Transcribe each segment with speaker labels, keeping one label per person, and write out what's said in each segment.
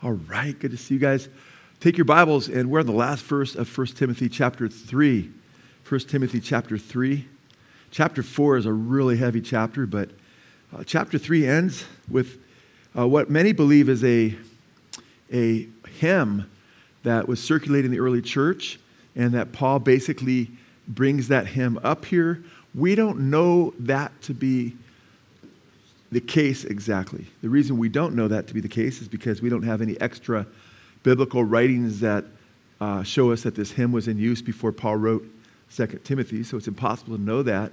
Speaker 1: All right, good to see you guys. Take your Bibles, and we're on the last verse of 1 Timothy chapter 3. 1 Timothy chapter 3. Chapter 4 is a really heavy chapter, but uh, chapter 3 ends with uh, what many believe is a, a hymn that was circulating in the early church, and that Paul basically brings that hymn up here. We don't know that to be the case exactly. The reason we don't know that to be the case is because we don't have any extra biblical writings that uh, show us that this hymn was in use before Paul wrote 2 Timothy, so it's impossible to know that.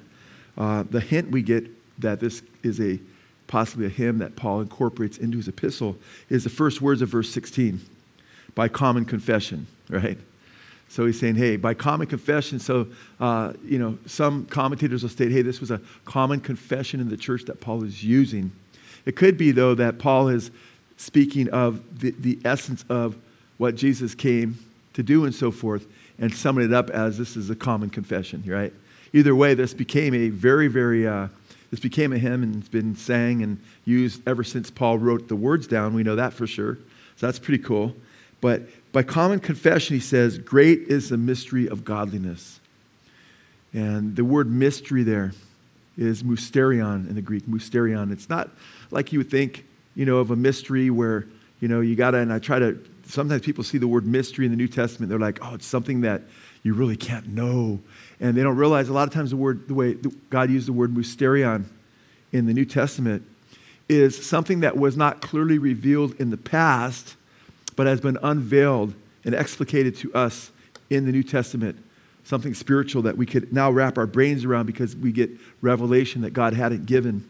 Speaker 1: Uh, the hint we get that this is a possibly a hymn that Paul incorporates into his epistle is the first words of verse 16 by common confession, right? So he's saying, hey, by common confession. So, uh, you know, some commentators will state, hey, this was a common confession in the church that Paul is using. It could be, though, that Paul is speaking of the, the essence of what Jesus came to do and so forth, and summing it up as this is a common confession, right? Either way, this became a very, very, uh, this became a hymn and it's been sang and used ever since Paul wrote the words down. We know that for sure. So that's pretty cool. But by common confession, he says, Great is the mystery of godliness. And the word mystery there is mysterion in the Greek, mysterion. It's not like you would think, you know, of a mystery where, you know, you got to, and I try to, sometimes people see the word mystery in the New Testament, they're like, oh, it's something that you really can't know. And they don't realize a lot of times the word, the way God used the word mysterion in the New Testament is something that was not clearly revealed in the past but has been unveiled and explicated to us in the New Testament. Something spiritual that we could now wrap our brains around because we get revelation that God hadn't given.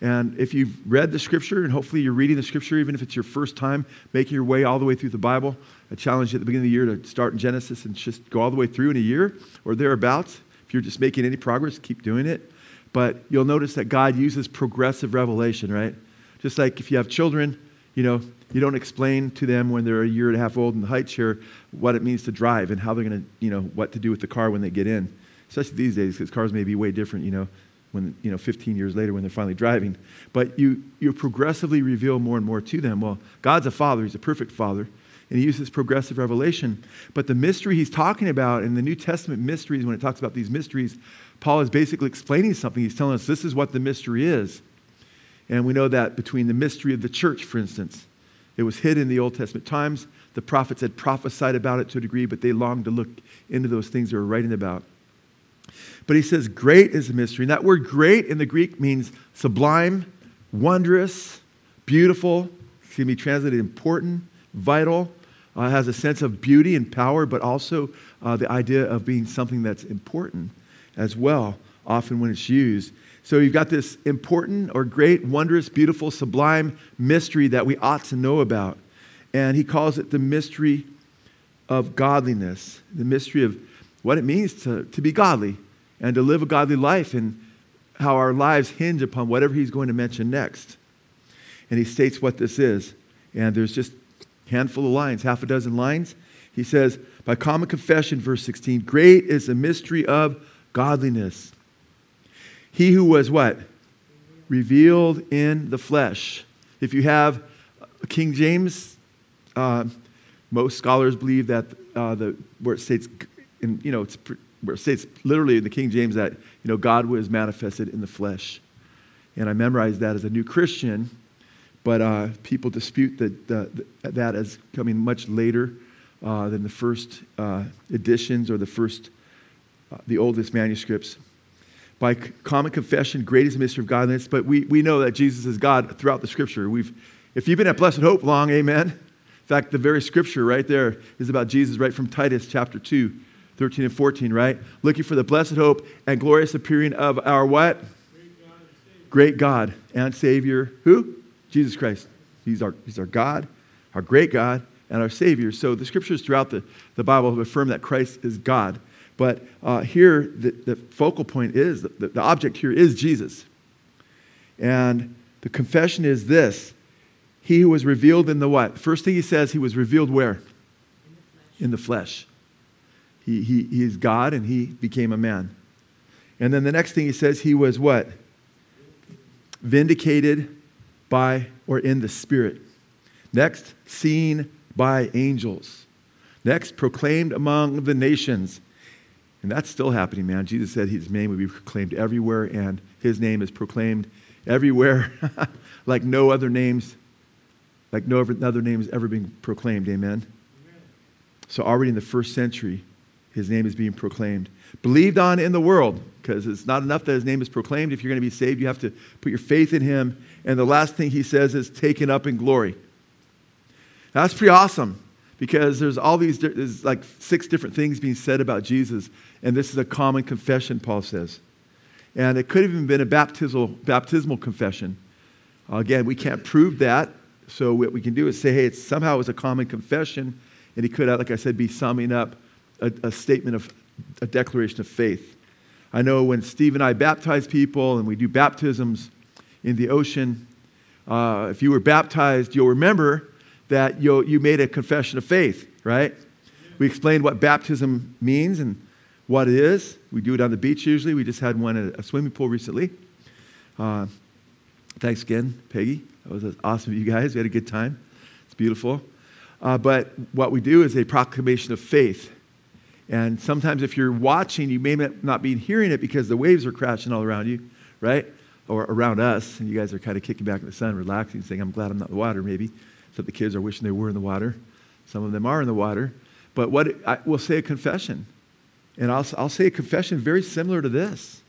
Speaker 1: And if you've read the scripture, and hopefully you're reading the scripture, even if it's your first time making your way all the way through the Bible, I challenge you at the beginning of the year to start in Genesis and just go all the way through in a year or thereabouts. If you're just making any progress, keep doing it. But you'll notice that God uses progressive revelation, right? Just like if you have children, you know, you don't explain to them when they're a year and a half old in the high chair what it means to drive and how they're going to, you know, what to do with the car when they get in. Especially these days, because cars may be way different, you know, when, you know, 15 years later when they're finally driving. But you, you progressively reveal more and more to them. Well, God's a father, He's a perfect father, and He uses progressive revelation. But the mystery He's talking about in the New Testament mysteries, when it talks about these mysteries, Paul is basically explaining something. He's telling us this is what the mystery is. And we know that between the mystery of the church, for instance, it was hid in the Old Testament times. The prophets had prophesied about it to a degree, but they longed to look into those things they were writing about. But he says, Great is the mystery. And that word great in the Greek means sublime, wondrous, beautiful. It can be translated important, vital. Uh, has a sense of beauty and power, but also uh, the idea of being something that's important as well, often when it's used. So you've got this important or great, wondrous, beautiful, sublime mystery that we ought to know about. And he calls it the mystery of godliness, the mystery of what it means to, to be godly and to live a godly life and how our lives hinge upon whatever he's going to mention next. And he states what this is. And there's just a handful of lines, half a dozen lines. He says, by common confession, verse 16, great is the mystery of godliness. He who was what? Revealed in the flesh. If you have King James, uh, most scholars believe that uh, the where it states, in, you know, it's where it states literally in the King James that you know God was manifested in the flesh, and I memorized that as a new Christian, but uh, people dispute that the, that as coming much later uh, than the first uh, editions or the first, uh, the oldest manuscripts by common confession, great is the mystery of godliness. But we, we know that Jesus is God throughout the scripture. We've, if you've been at Blessed Hope long, amen. In fact, the very scripture right there is about Jesus, right from Titus chapter 2, 13 and 14, right? Looking for the blessed hope and glorious appearing of our what? Great God and Savior. Who? Jesus Christ. He's our, he's our God, our great God, and our Savior. So the scriptures throughout the, the Bible have affirmed that Christ is God. But uh, here, the, the, focal point is, the, the object here is Jesus. And the confession is this He who was revealed in the what? First thing he says, he was revealed where? In the flesh. He, he, he is God and he became a man. And then the next thing he says, he was what? Vindicated by or in the Spirit. Next, seen by angels. Next, proclaimed among the nations. And that's still happening, man. Jesus said his name would be proclaimed everywhere, and his name is proclaimed everywhere like no other names, like no other name has ever been proclaimed. Amen? Amen. So, already in the first century, his name is being proclaimed. Believed on in the world, because it's not enough that his name is proclaimed. If you're going to be saved, you have to put your faith in him. And the last thing he says is taken up in glory. That's pretty awesome because there's all these, there's like six different things being said about Jesus. And this is a common confession, Paul says. And it could have even been a baptismal, baptismal confession. Again, we can't prove that. So what we can do is say, hey, it's somehow it was a common confession. And he could, like I said, be summing up a, a statement of a declaration of faith. I know when Steve and I baptize people and we do baptisms in the ocean, uh, if you were baptized, you'll remember that you you made a confession of faith, right? We explained what baptism means and what it is. We do it on the beach usually. We just had one at a swimming pool recently. Uh, thanks again, Peggy. That was awesome of you guys. We had a good time. It's beautiful. Uh, but what we do is a proclamation of faith. And sometimes if you're watching, you may not be hearing it because the waves are crashing all around you, right? Or around us. And you guys are kind of kicking back in the sun, relaxing, saying, I'm glad I'm not in the water, maybe. Except the kids are wishing they were in the water. Some of them are in the water. But what I will say a confession. And I'll, I'll say a confession very similar to this.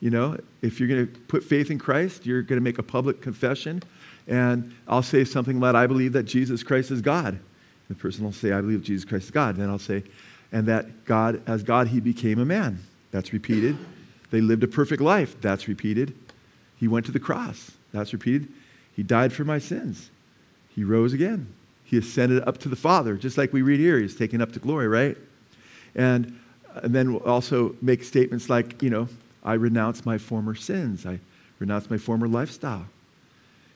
Speaker 1: You know, if you're going to put faith in Christ, you're going to make a public confession. And I'll say something like, I believe that Jesus Christ is God. The person will say, I believe Jesus Christ is God. And then I'll say, and that God, as God, he became a man. That's repeated. They lived a perfect life. That's repeated. He went to the cross. That's repeated. He died for my sins. He rose again. He ascended up to the Father, just like we read here. He's taken up to glory, right? And, and then we'll also make statements like, you know, I renounce my former sins. I renounce my former lifestyle.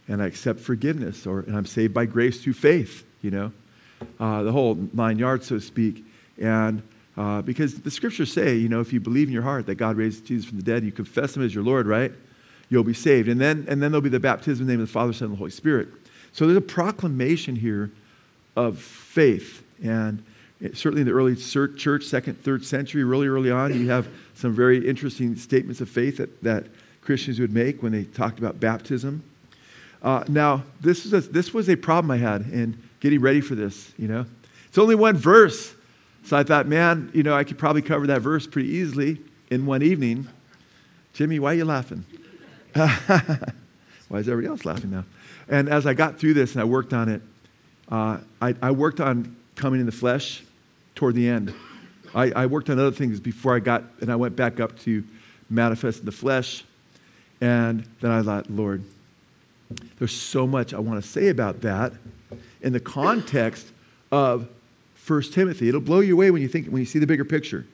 Speaker 1: And I accept forgiveness, or and I'm saved by grace through faith, you know, uh, the whole nine yards, so to speak. And uh, because the scriptures say, you know, if you believe in your heart that God raised Jesus from the dead, you confess him as your Lord, right? You'll be saved. And then, and then there'll be the baptism in the name of the Father, Son, and the Holy Spirit. So there's a proclamation here of faith. And certainly in the early church, second, third century, really early on, you have some very interesting statements of faith that, that Christians would make when they talked about baptism. Uh, now, this, is a, this was a problem I had in getting ready for this, you know. It's only one verse. So I thought, man, you know, I could probably cover that verse pretty easily in one evening. Jimmy, why are you laughing? why is everybody else laughing now? And as I got through this and I worked on it, uh, I, I, worked on coming in the flesh toward the end. I, I, worked on other things before I got, and I went back up to manifest in the flesh. And then I thought, Lord, there's so much I want to say about that in the context of 1 Timothy. It'll blow you away when you think when you see the bigger picture.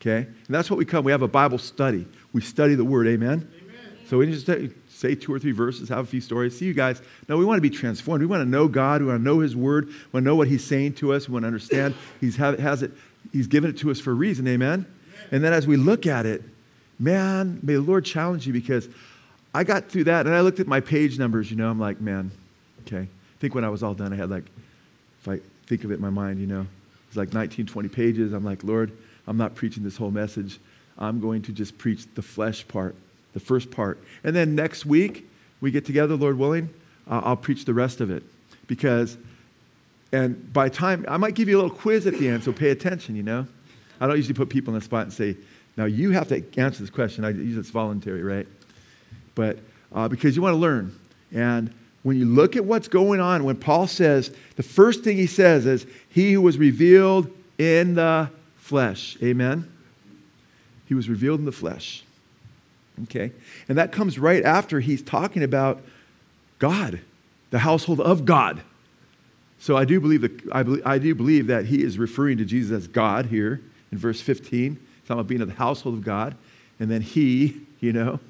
Speaker 1: Okay? And that's what we come. We have a Bible study. We study the word. Amen. Amen. So we just say two or three verses, have a few stories, see you guys. No, we want to be transformed. We want to know God. We want to know His Word. We want to know what He's saying to us. We want to understand He's has it. He's given it to us for a reason. Amen? And then as we look at it, man, may the Lord challenge you because I got through that and I looked at my page numbers. You know, I'm like, man, okay. I think when I was all done, I had like, if I think of it in my mind, you know, it's like 19, 20 pages. I'm like, Lord, I'm not preaching this whole message. I'm going to just preach the flesh part the first part. And then next week, we get together, Lord willing, uh, I'll preach the rest of it. Because, and by time, I might give you a little quiz at the end, so pay attention, you know? I don't usually put people in the spot and say, now you have to answer this question. I usually it's voluntary, right? But uh, because you want to learn. And when you look at what's going on, when Paul says, the first thing he says is, He who was revealed in the flesh. Amen? He was revealed in the flesh. Okay? And that comes right after he's talking about God, the household of God. So I do believe that, I, believe, I do believe that he is referring to Jesus as God here in verse 15. He's talking about being of the household of God. And then he, you know,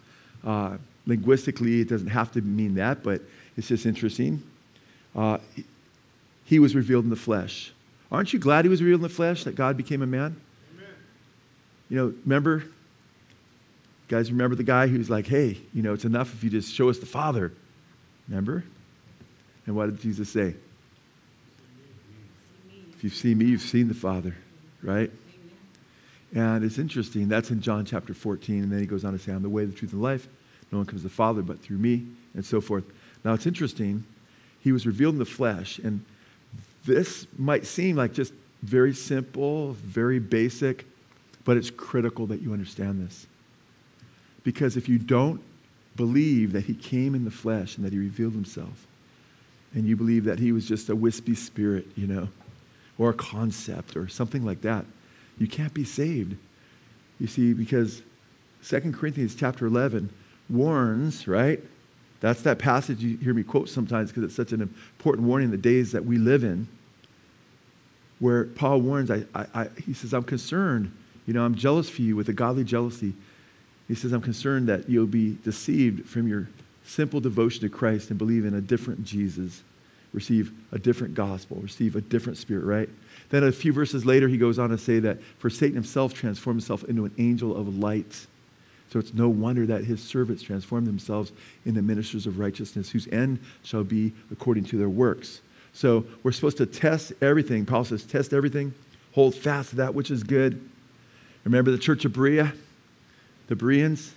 Speaker 1: uh, linguistically, it doesn't have to mean that, but it's just interesting. Uh, he was revealed in the flesh. Aren't you glad he was revealed in the flesh, that God became a man? Amen. You know, remember guys remember the guy who's like, hey, you know, it's enough if you just show us the Father. Remember? And what did Jesus say? If you've seen me, you've seen the Father, right? And it's interesting. That's in John chapter 14. And then he goes on to say, I'm the way, the truth, and life. No one comes to the Father but through me, and so forth. Now, it's interesting. He was revealed in the flesh. And this might seem like just very simple, very basic, but it's critical that you understand this. Because if you don't believe that he came in the flesh and that he revealed himself, and you believe that he was just a wispy spirit, you know, or a concept or something like that, you can't be saved. You see, because 2 Corinthians chapter 11 warns, right? That's that passage you hear me quote sometimes because it's such an important warning in the days that we live in, where Paul warns, I, I, I, he says, I'm concerned, you know, I'm jealous for you with a godly jealousy. He says, I'm concerned that you'll be deceived from your simple devotion to Christ and believe in a different Jesus, receive a different gospel, receive a different spirit, right? Then a few verses later, he goes on to say that for Satan himself transformed himself into an angel of light. So it's no wonder that his servants transform themselves into ministers of righteousness, whose end shall be according to their works. So we're supposed to test everything. Paul says, test everything, hold fast to that which is good. Remember the church of Berea? The Bereans,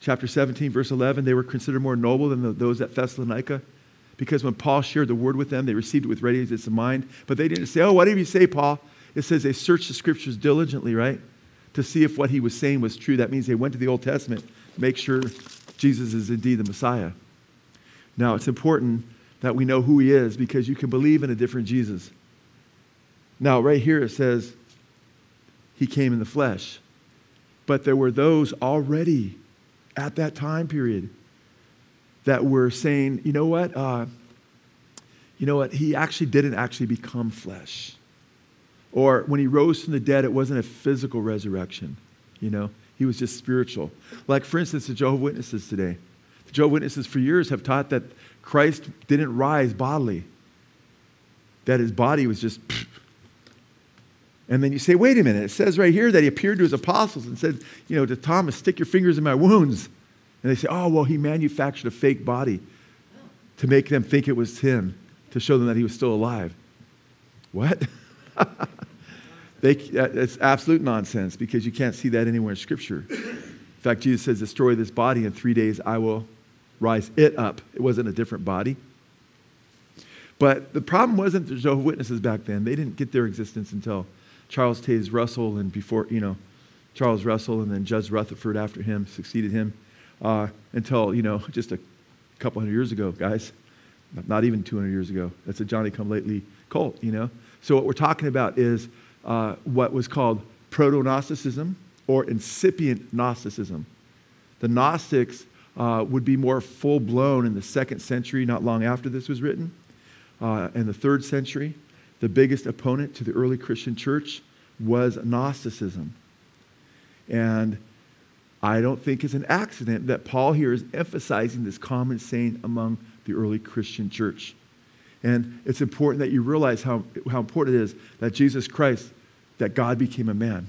Speaker 1: chapter 17, verse 11, they were considered more noble than the, those at Thessalonica because when Paul shared the word with them, they received it with readiness of mind. But they didn't say, Oh, what did he say, Paul? It says they searched the scriptures diligently, right? To see if what he was saying was true. That means they went to the Old Testament, make sure Jesus is indeed the Messiah. Now, it's important that we know who he is because you can believe in a different Jesus. Now, right here it says he came in the flesh. But there were those already at that time period that were saying, you know what? Uh, you know what? He actually didn't actually become flesh. Or when he rose from the dead, it wasn't a physical resurrection. You know, he was just spiritual. Like, for instance, the Jehovah Witnesses today. The Jehovah Witnesses for years have taught that Christ didn't rise bodily, that his body was just. And then you say, wait a minute, it says right here that he appeared to his apostles and said, you know, to Thomas, stick your fingers in my wounds. And they say, oh, well, he manufactured a fake body to make them think it was him, to show them that he was still alive. What? they, it's absolute nonsense because you can't see that anywhere in Scripture. In fact, Jesus says, destroy this body, in three days I will rise it up. It wasn't a different body. But the problem wasn't the Jehovah's Witnesses back then. They didn't get their existence until Charles Taze Russell and before, you know, Charles Russell and then Judge Rutherford after him succeeded him uh, until, you know, just a couple hundred years ago, guys. Not even 200 years ago. That's a Johnny come lately cult, you know. So what we're talking about is uh, what was called proto-Gnosticism or incipient Gnosticism. The Gnostics uh, would be more full-blown in the second century, not long after this was written. Uh, in the third century, the biggest opponent to the early Christian church was Gnosticism. And I don't think it's an accident that Paul here is emphasizing this common saying among the early Christian church. And it's important that you realize how, how important it is that Jesus Christ, that God became a man.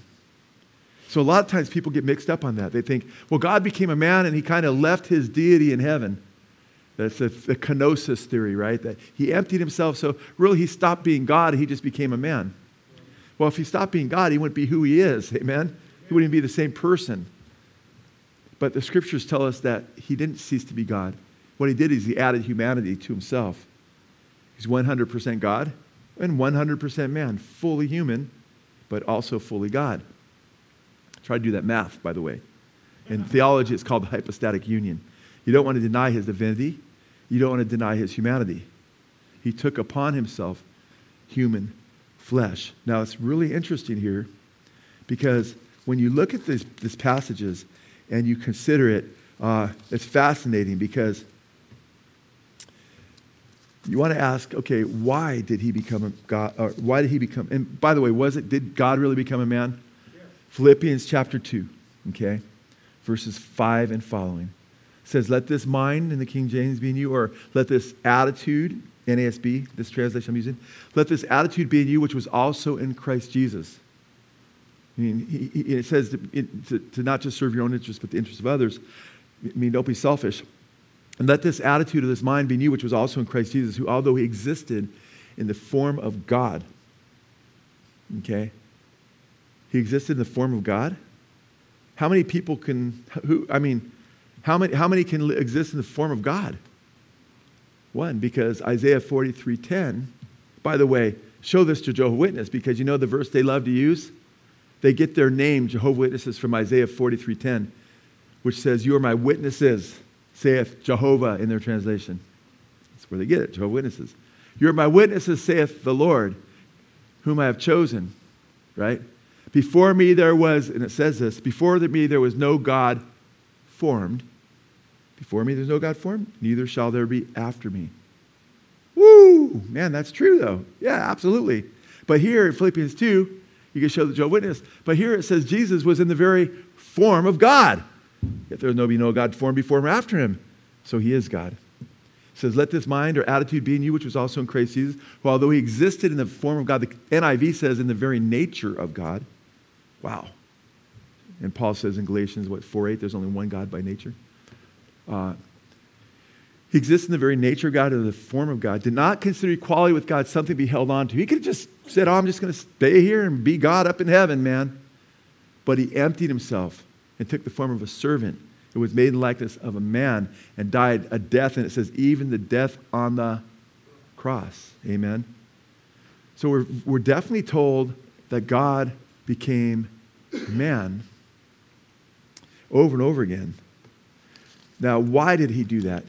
Speaker 1: So a lot of times people get mixed up on that. They think, well, God became a man and he kind of left his deity in heaven. That's the, the kenosis theory, right? That he emptied himself, so really he stopped being God, he just became a man. Well, if he stopped being God, he wouldn't be who he is, amen? He wouldn't be the same person. But the scriptures tell us that he didn't cease to be God. What he did is he added humanity to himself. He's 100% God and 100% man, fully human, but also fully God. Try to do that math, by the way. In theology, it's called the hypostatic union. You don't want to deny his divinity, you don't want to deny his humanity. He took upon himself human flesh. Now, it's really interesting here because when you look at these, these passages, and you consider it, uh, it's fascinating because you want to ask, okay, why did he become a God? Or why did he become? And by the way, was it did God really become a man? Yes. Philippians chapter two, okay, verses five and following says, "Let this mind in the King James be in you, or let this attitude." NASB, this translation I'm using. Let this attitude be in you, which was also in Christ Jesus I mean, he, he, it says to, to, to, not just serve your own interests, but the interests of others. I mean, don't be selfish. And let this attitude of this mind be in you, which was also in Christ Jesus, who, although he existed in the form of God, okay, he existed in the form of God. How many people can, who, I mean, how many, how many can exist in the form of God? One, because Isaiah 43:10, by the way, show this to Jehovah Witness because you know the verse they love to use? They get their name, Jehovah Witnesses, from Isaiah 43:10, which says, You are my witnesses, saith Jehovah in their translation. That's where they get it, Jehovah Witnesses. You are my witnesses, saith the Lord, whom I have chosen. Right? Before me there was, and it says this, before me there was no God formed. Before me there's no God formed, neither shall there be after me. Woo! Man, that's true though. Yeah, absolutely. But here in Philippians 2, you can show the Joe Witness. But here it says Jesus was in the very form of God. Yet there no be no God formed before him or after him. So he is God. It says, Let this mind or attitude be in you, which was also in Christ Jesus, who although he existed in the form of God, the NIV says in the very nature of God. Wow. And Paul says in Galatians, what, 4 8, there's only one God by nature. Uh, he exists in the very nature of God, or the form of God, did not consider equality with God something to be held on to. He could have just said, Oh, I'm just going to stay here and be God up in heaven, man. But he emptied himself and took the form of a servant. It was made in likeness of a man and died a death, and it says, even the death on the cross. Amen. So we're, we're definitely told that God became man over and over again. Now, why did he do that?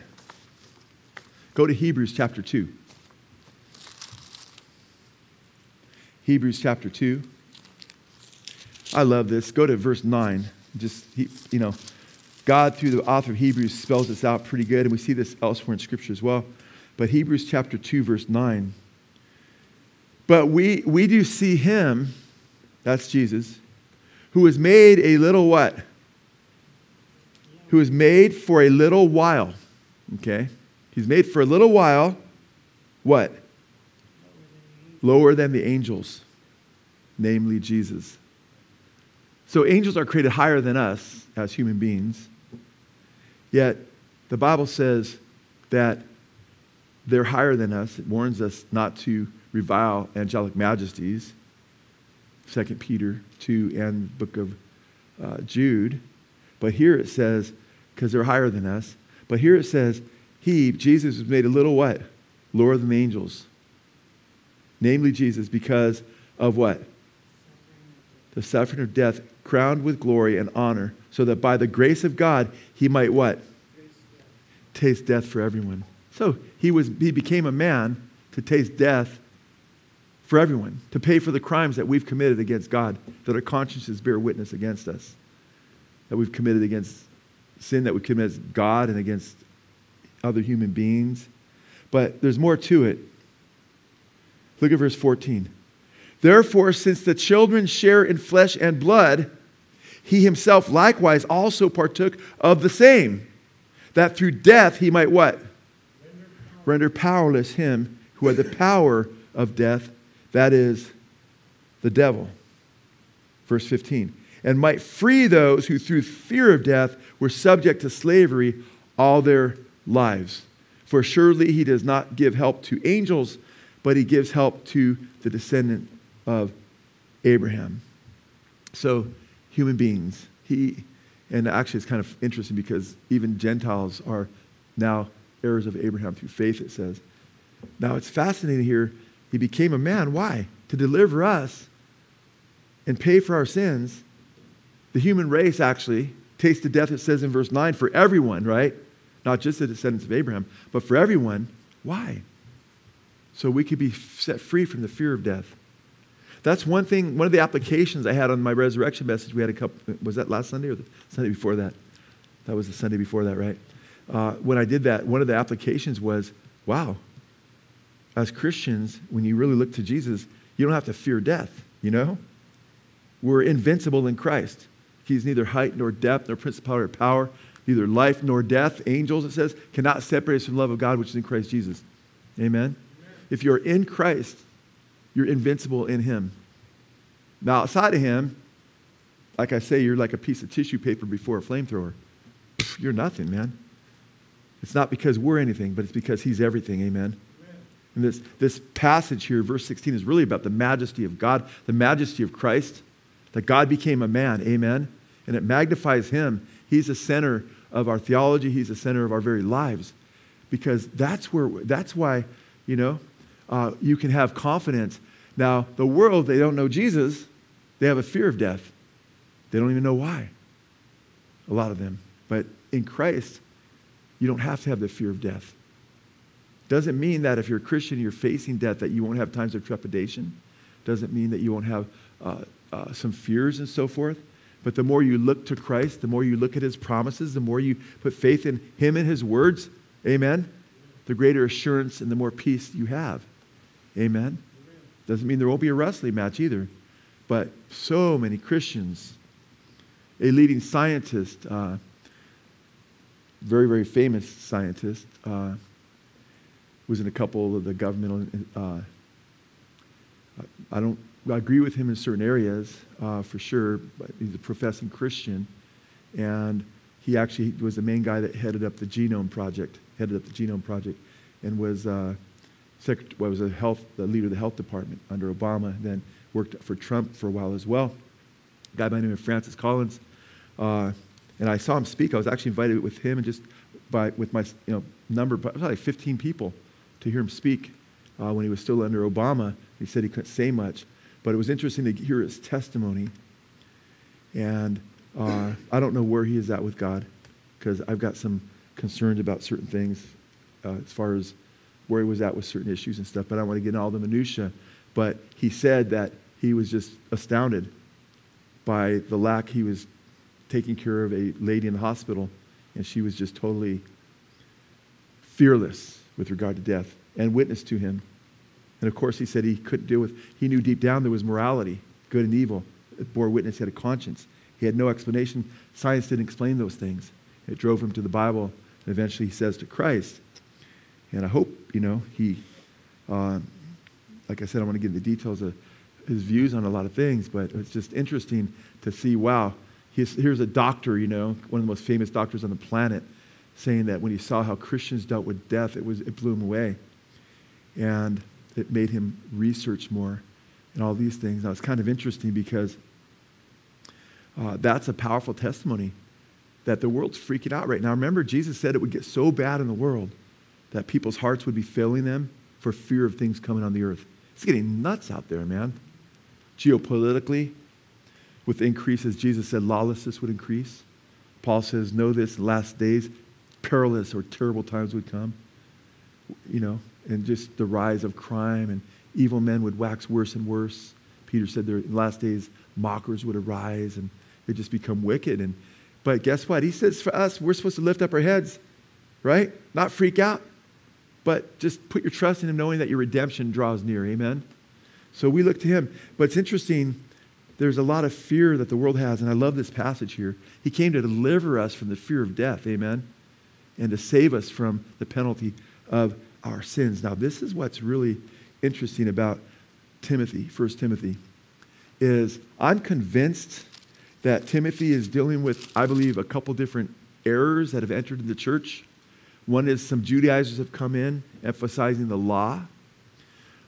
Speaker 1: Go to Hebrews chapter 2. Hebrews chapter 2. I love this. Go to verse 9. Just, you know, God, through the author of Hebrews, spells this out pretty good, and we see this elsewhere in Scripture as well. But Hebrews chapter 2, verse 9. But we, we do see him, that's Jesus, who was made a little what? Who was made for a little while. Okay? He's made for a little while what? Lower than the angels, namely Jesus. So angels are created higher than us as human beings. Yet the Bible says that they're higher than us. It warns us not to revile angelic majesties. 2 Peter 2 and book of uh, Jude. But here it says, because they're higher than us, but here it says, he, Jesus, was made a little what? Lower than the angels. Namely, Jesus, because of what? The suffering of death, crowned with glory and honor, so that by the grace of God he might what? Taste death for everyone. So he was he became a man to taste death for everyone, to pay for the crimes that we've committed against God, that our consciences bear witness against us, that we've committed against sin that we commit against God and against other human beings. But there's more to it. Look at verse 14. Therefore, since the children share in flesh and blood, he himself likewise also partook of the same, that through death he might what? Render powerless him who had the power of death, that is, the devil. Verse 15. And might free those who through fear of death were subject to slavery all their lives. For surely he does not give help to angels, but he gives help to the descendant of Abraham. So, human beings, he, and actually it's kind of interesting because even Gentiles are now heirs of Abraham through faith, it says. Now, it's fascinating here. He became a man. Why? To deliver us and pay for our sins. The human race actually tasted death, it says in verse 9, for everyone, right? Not just the descendants of Abraham, but for everyone. Why? So we could be set free from the fear of death. That's one thing, one of the applications I had on my resurrection message. We had a couple, was that last Sunday or the Sunday before that? That was the Sunday before that, right? Uh, when I did that, one of the applications was wow, as Christians, when you really look to Jesus, you don't have to fear death, you know? We're invincible in Christ. He's neither height nor depth nor principality or power, neither life nor death, angels, it says, cannot separate us from the love of God which is in Christ Jesus. Amen? Amen. If you're in Christ, you're invincible in Him. Now, outside of Him, like I say, you're like a piece of tissue paper before a flamethrower. You're nothing, man. It's not because we're anything, but it's because He's everything. Amen. And this, this passage here, verse 16, is really about the majesty of God, the majesty of Christ, that God became a man. Amen. And it magnifies Him. He's the center of our theology, He's the center of our very lives. Because that's, where, that's why, you know, uh, you can have confidence. Now, the world, they don't know Jesus, they have a fear of death. They don't even know why, a lot of them. But in Christ, you don't have to have the fear of death. Doesn't mean that if you're a Christian, you're facing death, that you won't have times of trepidation. Doesn't mean that you won't have uh, uh, some fears and so forth. But the more you look to Christ, the more you look at his promises, the more you put faith in him and his words, amen, the greater assurance and the more peace you have. Amen. Doesn't mean there won't be a wrestling match either. But so many Christians, a leading scientist, uh, very, very famous scientist, uh, was in a couple of the governmental. Uh, I don't I agree with him in certain areas uh, for sure. He's a professing Christian, and he actually was the main guy that headed up the Genome Project, headed up the Genome Project, and was uh, well, was a health the leader of the health department under Obama. Then worked for Trump for a while as well. A guy by the name of Francis Collins, uh, and I saw him speak. I was actually invited with him and just by with my you know number, like 15 people to hear him speak uh, when he was still under Obama. He said he couldn't say much, but it was interesting to hear his testimony. And uh, I don't know where he is at with God because I've got some concerns about certain things uh, as far as where he was at with certain issues and stuff, but I don't want to get into all the minutiae. But he said that he was just astounded by the lack he was taking care of a lady in the hospital, and she was just totally fearless with regard to death and witnessed to him. And of course, he said he couldn't deal with, he knew deep down there was morality, good and evil. It bore witness, he had a conscience. He had no explanation. Science didn't explain those things. It drove him to the Bible, and eventually he says to Christ. And I hope, you know, he, uh, like I said, I want to get into the details of his views on a lot of things, but it's just interesting to see, wow, here's a doctor, you know, one of the most famous doctors on the planet, saying that when he saw how Christians dealt with death, it, was, it blew him away. And it made him research more and all these things. Now, it's kind of interesting because uh, that's a powerful testimony that the world's freaking out right now. Remember, Jesus said it would get so bad in the world that people's hearts would be failing them for fear of things coming on the earth. It's getting nuts out there, man. Geopolitically, with increases, Jesus said lawlessness would increase. Paul says, Know this, last days, perilous or terrible times would come. You know, and just the rise of crime and evil men would wax worse and worse. Peter said there in the last days mockers would arise and they'd just become wicked. And but guess what? He says for us, we're supposed to lift up our heads, right? Not freak out, but just put your trust in him, knowing that your redemption draws near. Amen. So we look to him. But it's interesting, there's a lot of fear that the world has, and I love this passage here. He came to deliver us from the fear of death, amen, and to save us from the penalty of our sins. Now, this is what's really interesting about Timothy, 1 Timothy, is I'm convinced that Timothy is dealing with, I believe, a couple different errors that have entered the church. One is some Judaizers have come in emphasizing the law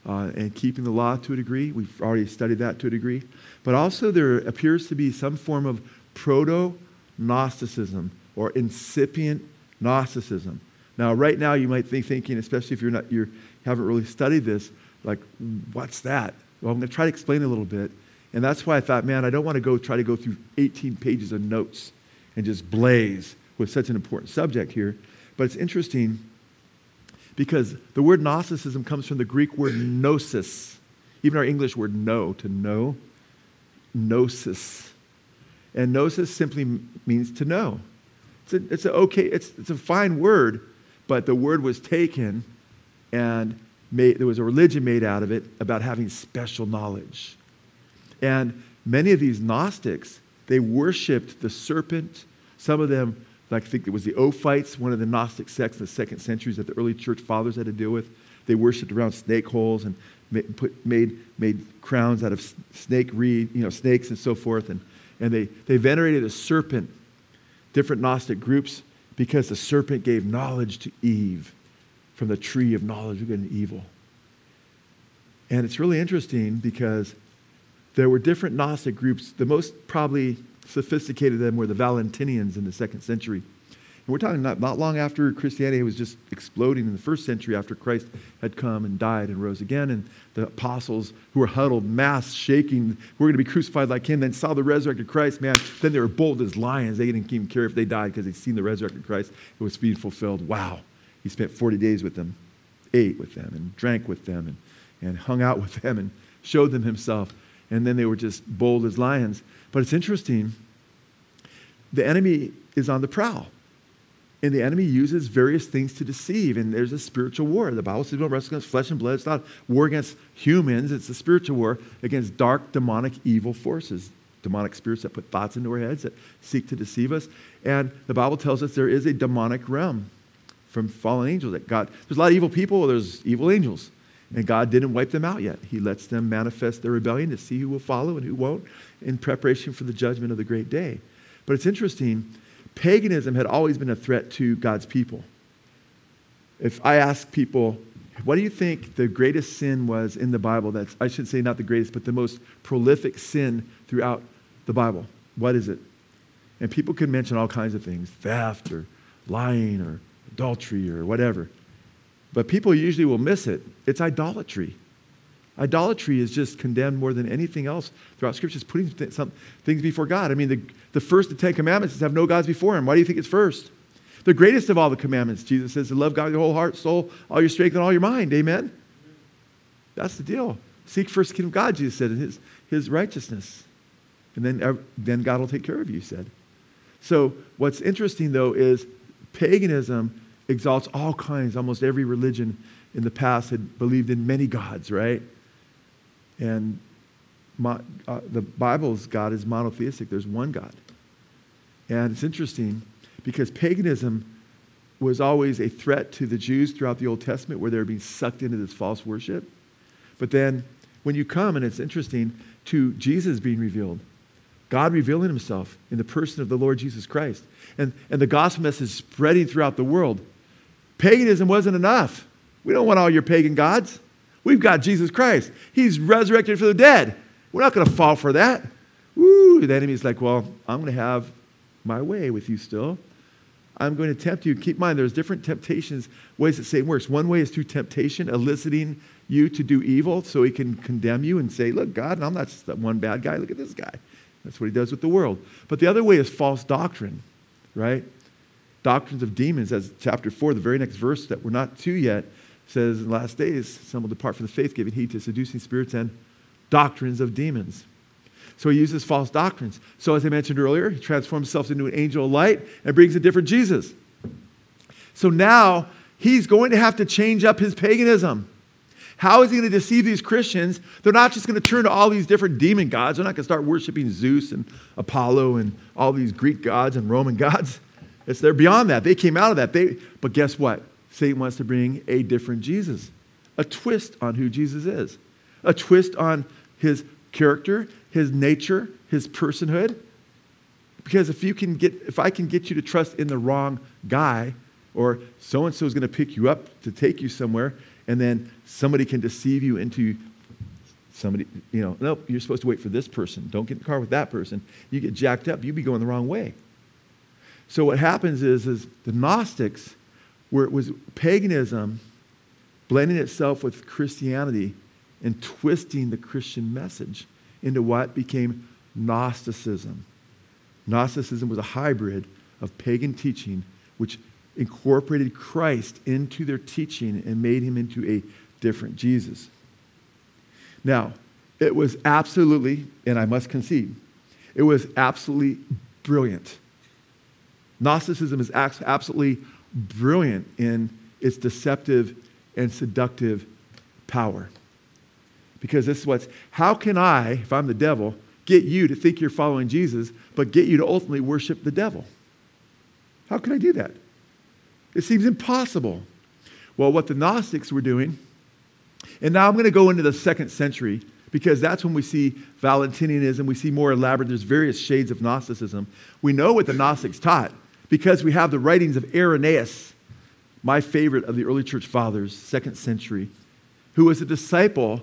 Speaker 1: uh, and keeping the law to a degree. We've already studied that to a degree. But also, there appears to be some form of proto Gnosticism or incipient Gnosticism. Now, right now, you might be thinking, especially if you're not, you haven't really studied this, like, what's that? Well, I'm going to try to explain a little bit. And that's why I thought, man, I don't want to go try to go through 18 pages of notes and just blaze with such an important subject here. But it's interesting because the word Gnosticism comes from the Greek word gnosis, even our English word know, to know, gnosis. And gnosis simply means to know. It's a, it's a okay, it's, it's a fine word, but the word was taken and made, there was a religion made out of it about having special knowledge. And many of these Gnostics, they worshiped the serpent. Some of them, like I think it was the Ophites, one of the Gnostic sects in the second centuries that the early church fathers had to deal with. They worshiped around snake holes and made, put, made, made crowns out of snake reed, you know, snakes and so forth. And, and they, they venerated a serpent. Different Gnostic groups because the serpent gave knowledge to Eve from the tree of knowledge of good and evil. And it's really interesting because there were different Gnostic groups. The most probably sophisticated of them were the Valentinians in the second century. We're talking not, not long after Christianity was just exploding in the first century after Christ had come and died and rose again. And the apostles who were huddled, mass shaking, we're going to be crucified like him, then saw the resurrected Christ, man. Then they were bold as lions. They didn't even care if they died because they'd seen the resurrected Christ. It was being fulfilled. Wow. He spent 40 days with them, ate with them, and drank with them, and, and hung out with them, and showed them himself. And then they were just bold as lions. But it's interesting. The enemy is on the prowl. And the enemy uses various things to deceive. And there's a spiritual war. The Bible says we don't wrestle against flesh and blood. It's not war against humans, it's a spiritual war against dark, demonic, evil forces. Demonic spirits that put thoughts into our heads that seek to deceive us. And the Bible tells us there is a demonic realm from fallen angels. That God, there's a lot of evil people, there's evil angels. And God didn't wipe them out yet. He lets them manifest their rebellion to see who will follow and who won't in preparation for the judgment of the great day. But it's interesting paganism had always been a threat to God's people. If I ask people, what do you think the greatest sin was in the Bible? That's, I should say, not the greatest, but the most prolific sin throughout the Bible. What is it? And people could mention all kinds of things theft or lying or adultery or whatever. But people usually will miss it. It's idolatry. Idolatry is just condemned more than anything else throughout Scripture. It's putting th- some things before God. I mean, the, the first of the Ten Commandments is have no gods before Him. Why do you think it's first? The greatest of all the commandments, Jesus says, to love God with your whole heart, soul, all your strength, and all your mind. Amen? That's the deal. Seek first the kingdom of God, Jesus said, and His, his righteousness. And then, then God will take care of you, he said. So, what's interesting, though, is paganism exalts all kinds, almost every religion in the past had believed in many gods, right? And my, uh, the Bible's God is monotheistic. There's one God. And it's interesting because paganism was always a threat to the Jews throughout the Old Testament where they were being sucked into this false worship. But then when you come, and it's interesting, to Jesus being revealed, God revealing himself in the person of the Lord Jesus Christ, and, and the gospel message spreading throughout the world, paganism wasn't enough. We don't want all your pagan gods. We've got Jesus Christ. He's resurrected from the dead. We're not going to fall for that. Woo! The enemy's like, well, I'm going to have my way with you still. I'm going to tempt you. Keep in mind, there's different temptations, ways that Satan works. One way is through temptation, eliciting you to do evil so he can condemn you and say, look, God, I'm not just that one bad guy. Look at this guy. That's what he does with the world. But the other way is false doctrine, right? Doctrines of demons, as chapter 4, the very next verse that we're not to yet, says in the last days, some will depart from the faith, giving heed to seducing spirits and doctrines of demons. So he uses false doctrines. So, as I mentioned earlier, he transforms himself into an angel of light and brings a different Jesus. So now he's going to have to change up his paganism. How is he going to deceive these Christians? They're not just going to turn to all these different demon gods. They're not going to start worshiping Zeus and Apollo and all these Greek gods and Roman gods. It's they're beyond that. They came out of that. They, but guess what? Satan wants to bring a different Jesus, a twist on who Jesus is, a twist on his character, his nature, his personhood. Because if you can get, if I can get you to trust in the wrong guy, or so and so is going to pick you up to take you somewhere, and then somebody can deceive you into somebody, you know, nope, you're supposed to wait for this person. Don't get in the car with that person. You get jacked up, you'd be going the wrong way. So what happens is, is the Gnostics where it was paganism blending itself with Christianity and twisting the Christian message into what became Gnosticism. Gnosticism was a hybrid of pagan teaching which incorporated Christ into their teaching and made him into a different Jesus. Now, it was absolutely, and I must concede, it was absolutely brilliant. Gnosticism is absolutely brilliant in its deceptive and seductive power. Because this is what's, how can I, if I'm the devil, get you to think you're following Jesus, but get you to ultimately worship the devil? How can I do that? It seems impossible. Well, what the Gnostics were doing, and now I'm going to go into the second century because that's when we see Valentinianism, we see more elaborate, there's various shades of Gnosticism. We know what the Gnostics taught because we have the writings of Irenaeus, my favorite of the early church fathers, second century, who was a disciple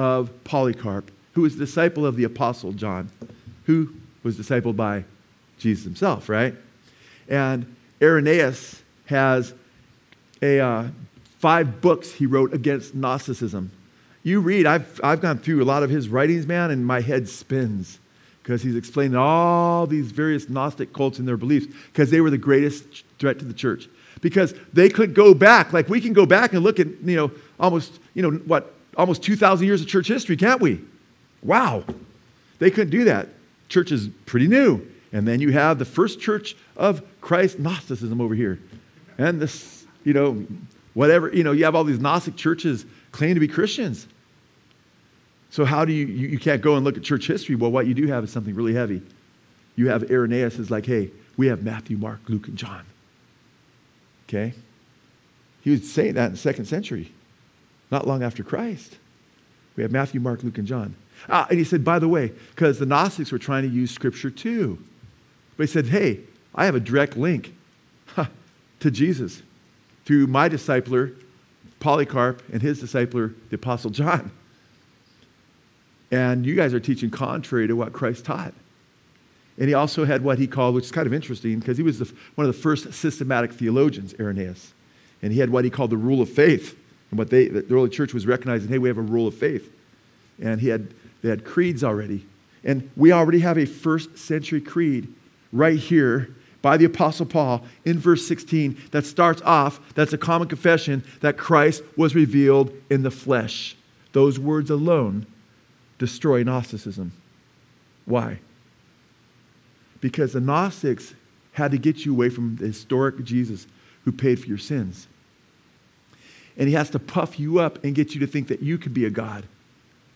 Speaker 1: of Polycarp, who was disciple of the apostle John, who was discipled by Jesus himself, right? And Irenaeus has a, uh, five books he wrote against Gnosticism. You read, I've, I've gone through a lot of his writings, man, and my head spins because he's explaining all these various Gnostic cults and their beliefs because they were the greatest threat to the church. Because they could go back, like we can go back and look at, you know, almost, you know, what, almost 2,000 years of church history, can't we? Wow. They couldn't do that. Church is pretty new. And then you have the first church of Christ Gnosticism over here. And this, you know, whatever, you know, you have all these Gnostic churches claim to be Christians. So how do you, you, you can't go and look at church history? Well, what you do have is something really heavy. You have Irenaeus is like, hey, we have Matthew, Mark, Luke, and John. Okay? He was saying that in the second century, not long after Christ. We have Matthew, Mark, Luke, and John. Ah, and he said, by the way, because the Gnostics were trying to use Scripture too. But he said, hey, I have a direct link huh, to Jesus through my discipler, Polycarp, and his discipler, the Apostle John. And you guys are teaching contrary to what Christ taught. And he also had what he called, which is kind of interesting, because he was the, one of the first systematic theologians, Irenaeus. And he had what he called the rule of faith. And what they, the early church was recognizing, hey, we have a rule of faith. And he had, they had creeds already. And we already have a first century creed right here by the Apostle Paul in verse 16 that starts off, that's a common confession that Christ was revealed in the flesh. Those words alone destroy Gnosticism. Why? Because the Gnostics had to get you away from the historic Jesus who paid for your sins. And he has to puff you up and get you to think that you could be a God.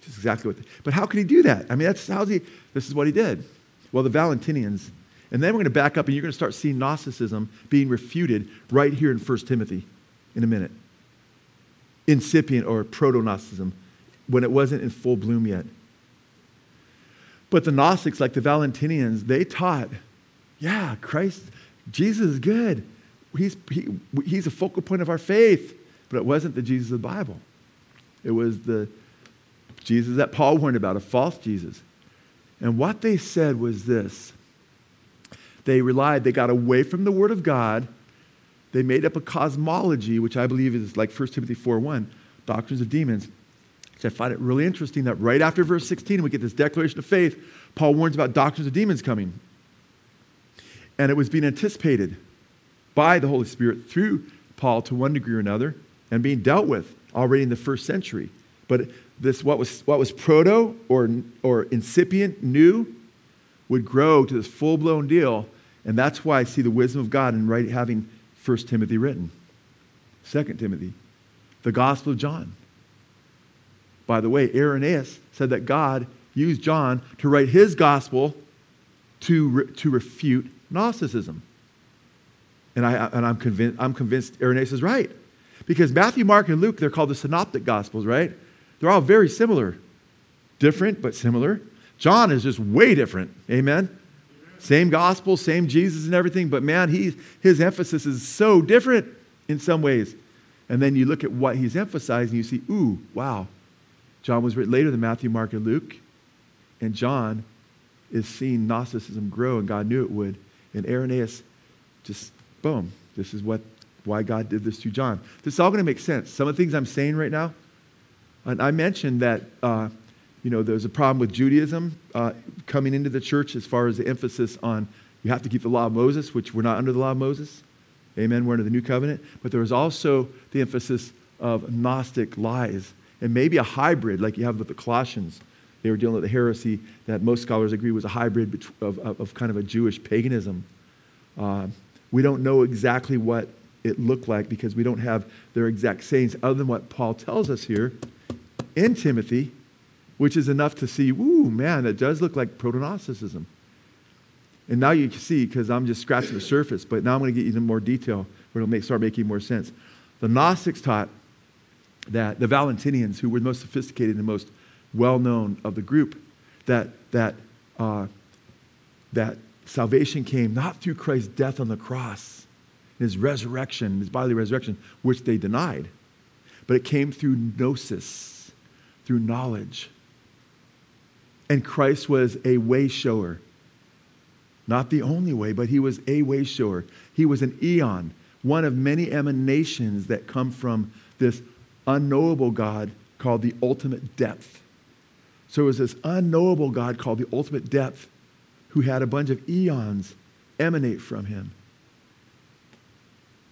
Speaker 1: Which is exactly what. But how can he do that? I mean, that's how he. This is what he did. Well, the Valentinians and then we're going to back up and you're going to start seeing Gnosticism being refuted right here in 1 Timothy in a minute. Incipient or proto Gnosticism when it wasn't in full bloom yet. But the Gnostics, like the Valentinians, they taught, yeah, Christ, Jesus is good. He's, he, he's a focal point of our faith. But it wasn't the Jesus of the Bible. It was the Jesus that Paul warned about, a false Jesus. And what they said was this they relied, they got away from the Word of God. They made up a cosmology, which I believe is like 1 Timothy 4 1, doctrines of demons. Which I find it really interesting that right after verse 16, we get this declaration of faith. Paul warns about doctrines of demons coming. And it was being anticipated by the Holy Spirit through Paul to one degree or another and being dealt with already in the first century. But this, what was, what was proto or, or incipient, new, would grow to this full blown deal and that's why I see the wisdom of God in writing, having 1 Timothy written, 2 Timothy, the Gospel of John. By the way, Irenaeus said that God used John to write his gospel to, re, to refute Gnosticism. And, I, and I'm, convinced, I'm convinced Irenaeus is right. Because Matthew, Mark, and Luke, they're called the synoptic gospels, right? They're all very similar. Different, but similar. John is just way different. Amen? Same gospel, same Jesus and everything, but man, he, his emphasis is so different in some ways. And then you look at what he's emphasizing, you see, ooh, wow. John was written later than Matthew, Mark, and Luke. And John is seeing Gnosticism grow, and God knew it would. And Irenaeus just, boom, this is what, why God did this to John. This is all going to make sense. Some of the things I'm saying right now, and I mentioned that uh, you know, there's a problem with Judaism uh, coming into the church as far as the emphasis on you have to keep the law of Moses, which we're not under the law of Moses. Amen. We're under the new covenant. But there was also the emphasis of Gnostic lies and maybe a hybrid like you have with the Colossians. They were dealing with a heresy that most scholars agree was a hybrid of, of, of kind of a Jewish paganism. Uh, we don't know exactly what it looked like because we don't have their exact sayings other than what Paul tells us here in Timothy which is enough to see, ooh, man, that does look like proto-Gnosticism. And now you can see, because I'm just scratching the surface, but now I'm going to get you into more detail where it'll make, start making more sense. The Gnostics taught that the Valentinians, who were the most sophisticated and the most well known of the group, that, that, uh, that salvation came not through Christ's death on the cross, his resurrection, his bodily resurrection, which they denied, but it came through gnosis, through knowledge. And Christ was a way shower. Not the only way, but he was a way shower. He was an eon, one of many emanations that come from this unknowable God called the ultimate depth. So it was this unknowable God called the ultimate depth who had a bunch of eons emanate from him.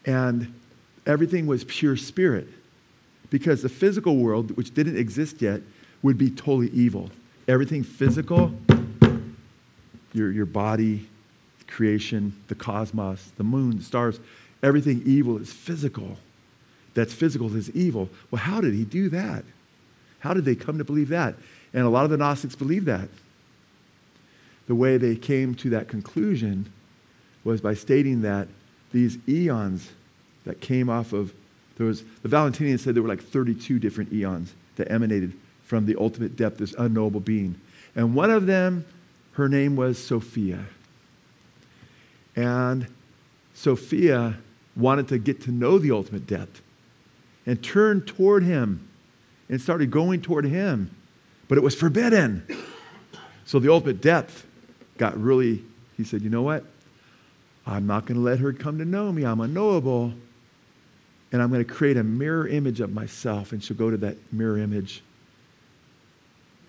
Speaker 1: And everything was pure spirit because the physical world, which didn't exist yet, would be totally evil. Everything physical, your, your body, creation, the cosmos, the moon, the stars, everything evil is physical. That's physical is evil. Well, how did he do that? How did they come to believe that? And a lot of the Gnostics believe that. The way they came to that conclusion was by stating that these eons that came off of there was the Valentinians said there were like 32 different eons that emanated from the ultimate depth, this unknowable being. And one of them, her name was Sophia. And Sophia wanted to get to know the ultimate depth and turned toward him and started going toward him but it was forbidden. So the ultimate depth got really, he said, you know what? I'm not going to let her come to know me. I'm unknowable. And I'm going to create a mirror image of myself. And she'll go to that mirror image,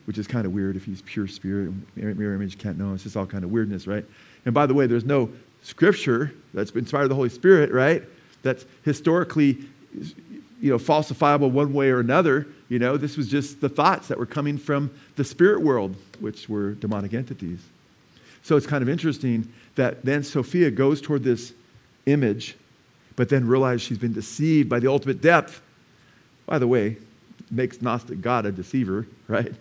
Speaker 1: which is kind of weird if he's pure spirit. Mirror image can't know. It's just all kind of weirdness, right? And by the way, there's no scripture that's inspired the Holy Spirit, right? That's historically you know, falsifiable one way or another. You know, this was just the thoughts that were coming from the spirit world, which were demonic entities. So it's kind of interesting that then Sophia goes toward this image, but then realizes she's been deceived by the ultimate depth. By the way, makes Gnostic God a deceiver, right?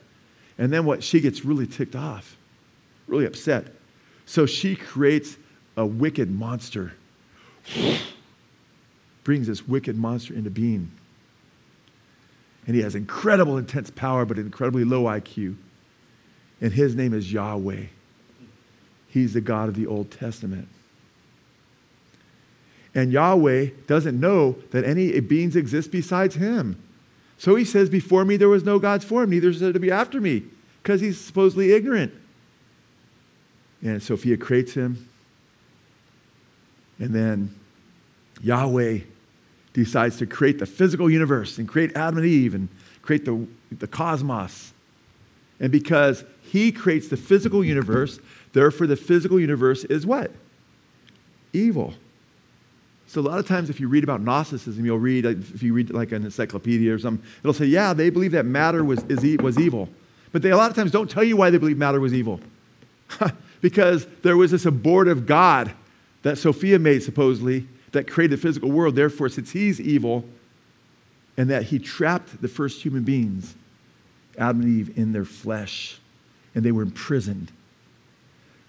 Speaker 1: And then what? She gets really ticked off, really upset. So she creates a wicked monster brings this wicked monster into being. And he has incredible intense power, but incredibly low IQ. And his name is Yahweh. He's the God of the Old Testament. And Yahweh doesn't know that any beings exist besides him. So he says, Before me there was no God's form, neither is there to be after me, because he's supposedly ignorant. And Sophia creates him. And then Yahweh decides to create the physical universe and create Adam and Eve and create the, the cosmos. And because he creates the physical universe, therefore the physical universe is what? Evil. So a lot of times if you read about Gnosticism, you'll read, if you read like an encyclopedia or something, it'll say, yeah, they believe that matter was, is, was evil. But they a lot of times don't tell you why they believe matter was evil. because there was this abortive God that Sophia made, supposedly, that created the physical world. Therefore, since he's evil, and that he trapped the first human beings, Adam and Eve, in their flesh, and they were imprisoned.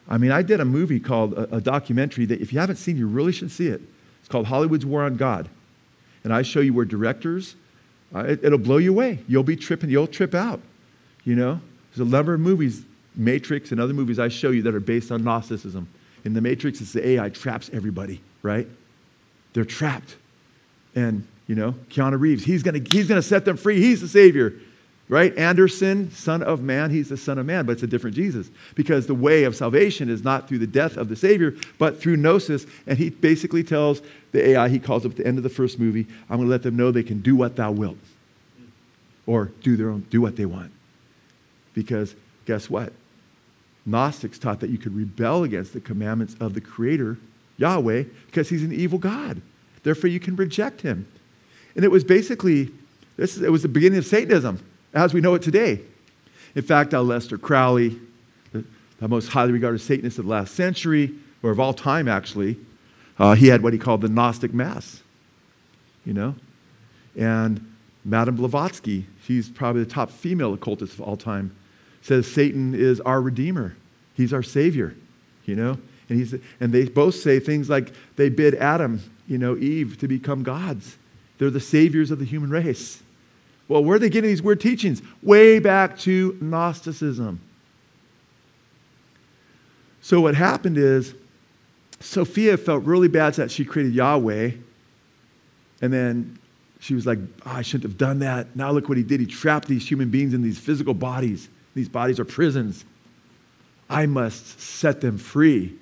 Speaker 1: I mean, I did a movie called a, a documentary that if you haven't seen, you really should see it. It's called Hollywood's War on God. And I show you where directors, uh, it, it'll blow you away. You'll be tripping, you'll trip out. You know, there's a number of movies, Matrix and other movies I show you that are based on Gnosticism. In the Matrix, it's the AI traps everybody, right? They're trapped. And, you know, Keanu Reeves, he's to he's to set them free. He's the Savior. Right? Anderson, Son of Man, he's the Son of Man, but it's a different Jesus. Because the way of salvation is not through the death of the Savior, but through gnosis. And he basically tells the AI, he calls up at the end of the first movie, I'm going to let them know they can do what thou wilt. Or do their own, do what they want. Because guess what? Gnostics taught that you could rebel against the commandments of the Creator Yahweh because he's an evil God. Therefore, you can reject him. And it was basically, this, it was the beginning of Satanism as we know it today. In fact, Aleister Crowley, the, the most highly regarded Satanist of the last century, or of all time actually, uh, he had what he called the Gnostic Mass, you know? And Madame Blavatsky, she's probably the top female occultist of all time, says Satan is our Redeemer. He's our Savior, you know? And, he's, and they both say things like they bid Adam, you know, Eve to become gods. They're the saviors of the human race. Well, where are they getting these weird teachings? Way back to Gnosticism. So what happened is Sophia felt really bad that she created Yahweh. And then she was like, oh, I shouldn't have done that. Now look what he did. He trapped these human beings in these physical bodies. These bodies are prisons. I must set them free.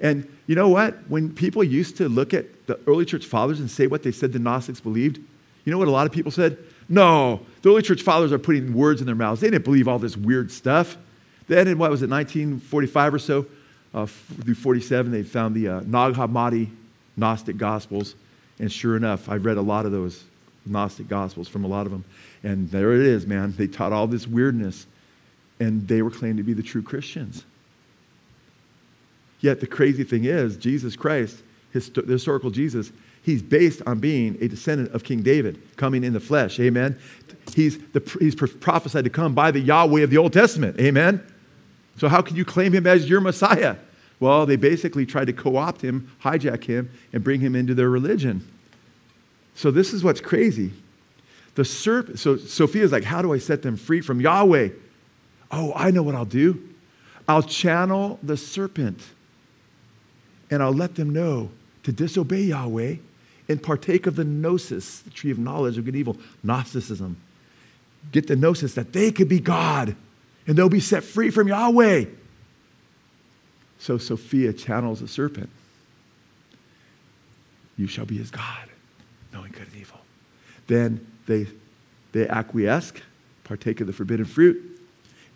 Speaker 1: And you know what? When people used to look at the early church fathers and say what they said the Gnostics believed, you know what a lot of people said? No, the early church fathers are putting words in their mouths. They didn't believe all this weird stuff. Then in what was it, 1945 or so, uh, through 47, they found the uh, Nag Hammadi Gnostic Gospels. And sure enough, I've read a lot of those Gnostic Gospels from a lot of them. And there it is, man. They taught all this weirdness, and they were claimed to be the true Christians. Yet the crazy thing is, Jesus Christ, his, the historical Jesus, he's based on being a descendant of King David, coming in the flesh. Amen. He's, the, he's prophesied to come by the Yahweh of the Old Testament. Amen. So, how can you claim him as your Messiah? Well, they basically tried to co opt him, hijack him, and bring him into their religion. So, this is what's crazy. The serpent, so Sophia's like, How do I set them free from Yahweh? Oh, I know what I'll do. I'll channel the serpent and I'll let them know to disobey Yahweh and partake of the gnosis, the tree of knowledge of good and evil, Gnosticism. Get the gnosis that they could be God and they'll be set free from Yahweh. So Sophia channels the serpent. You shall be as God, knowing good and evil. Then they, they acquiesce, partake of the forbidden fruit,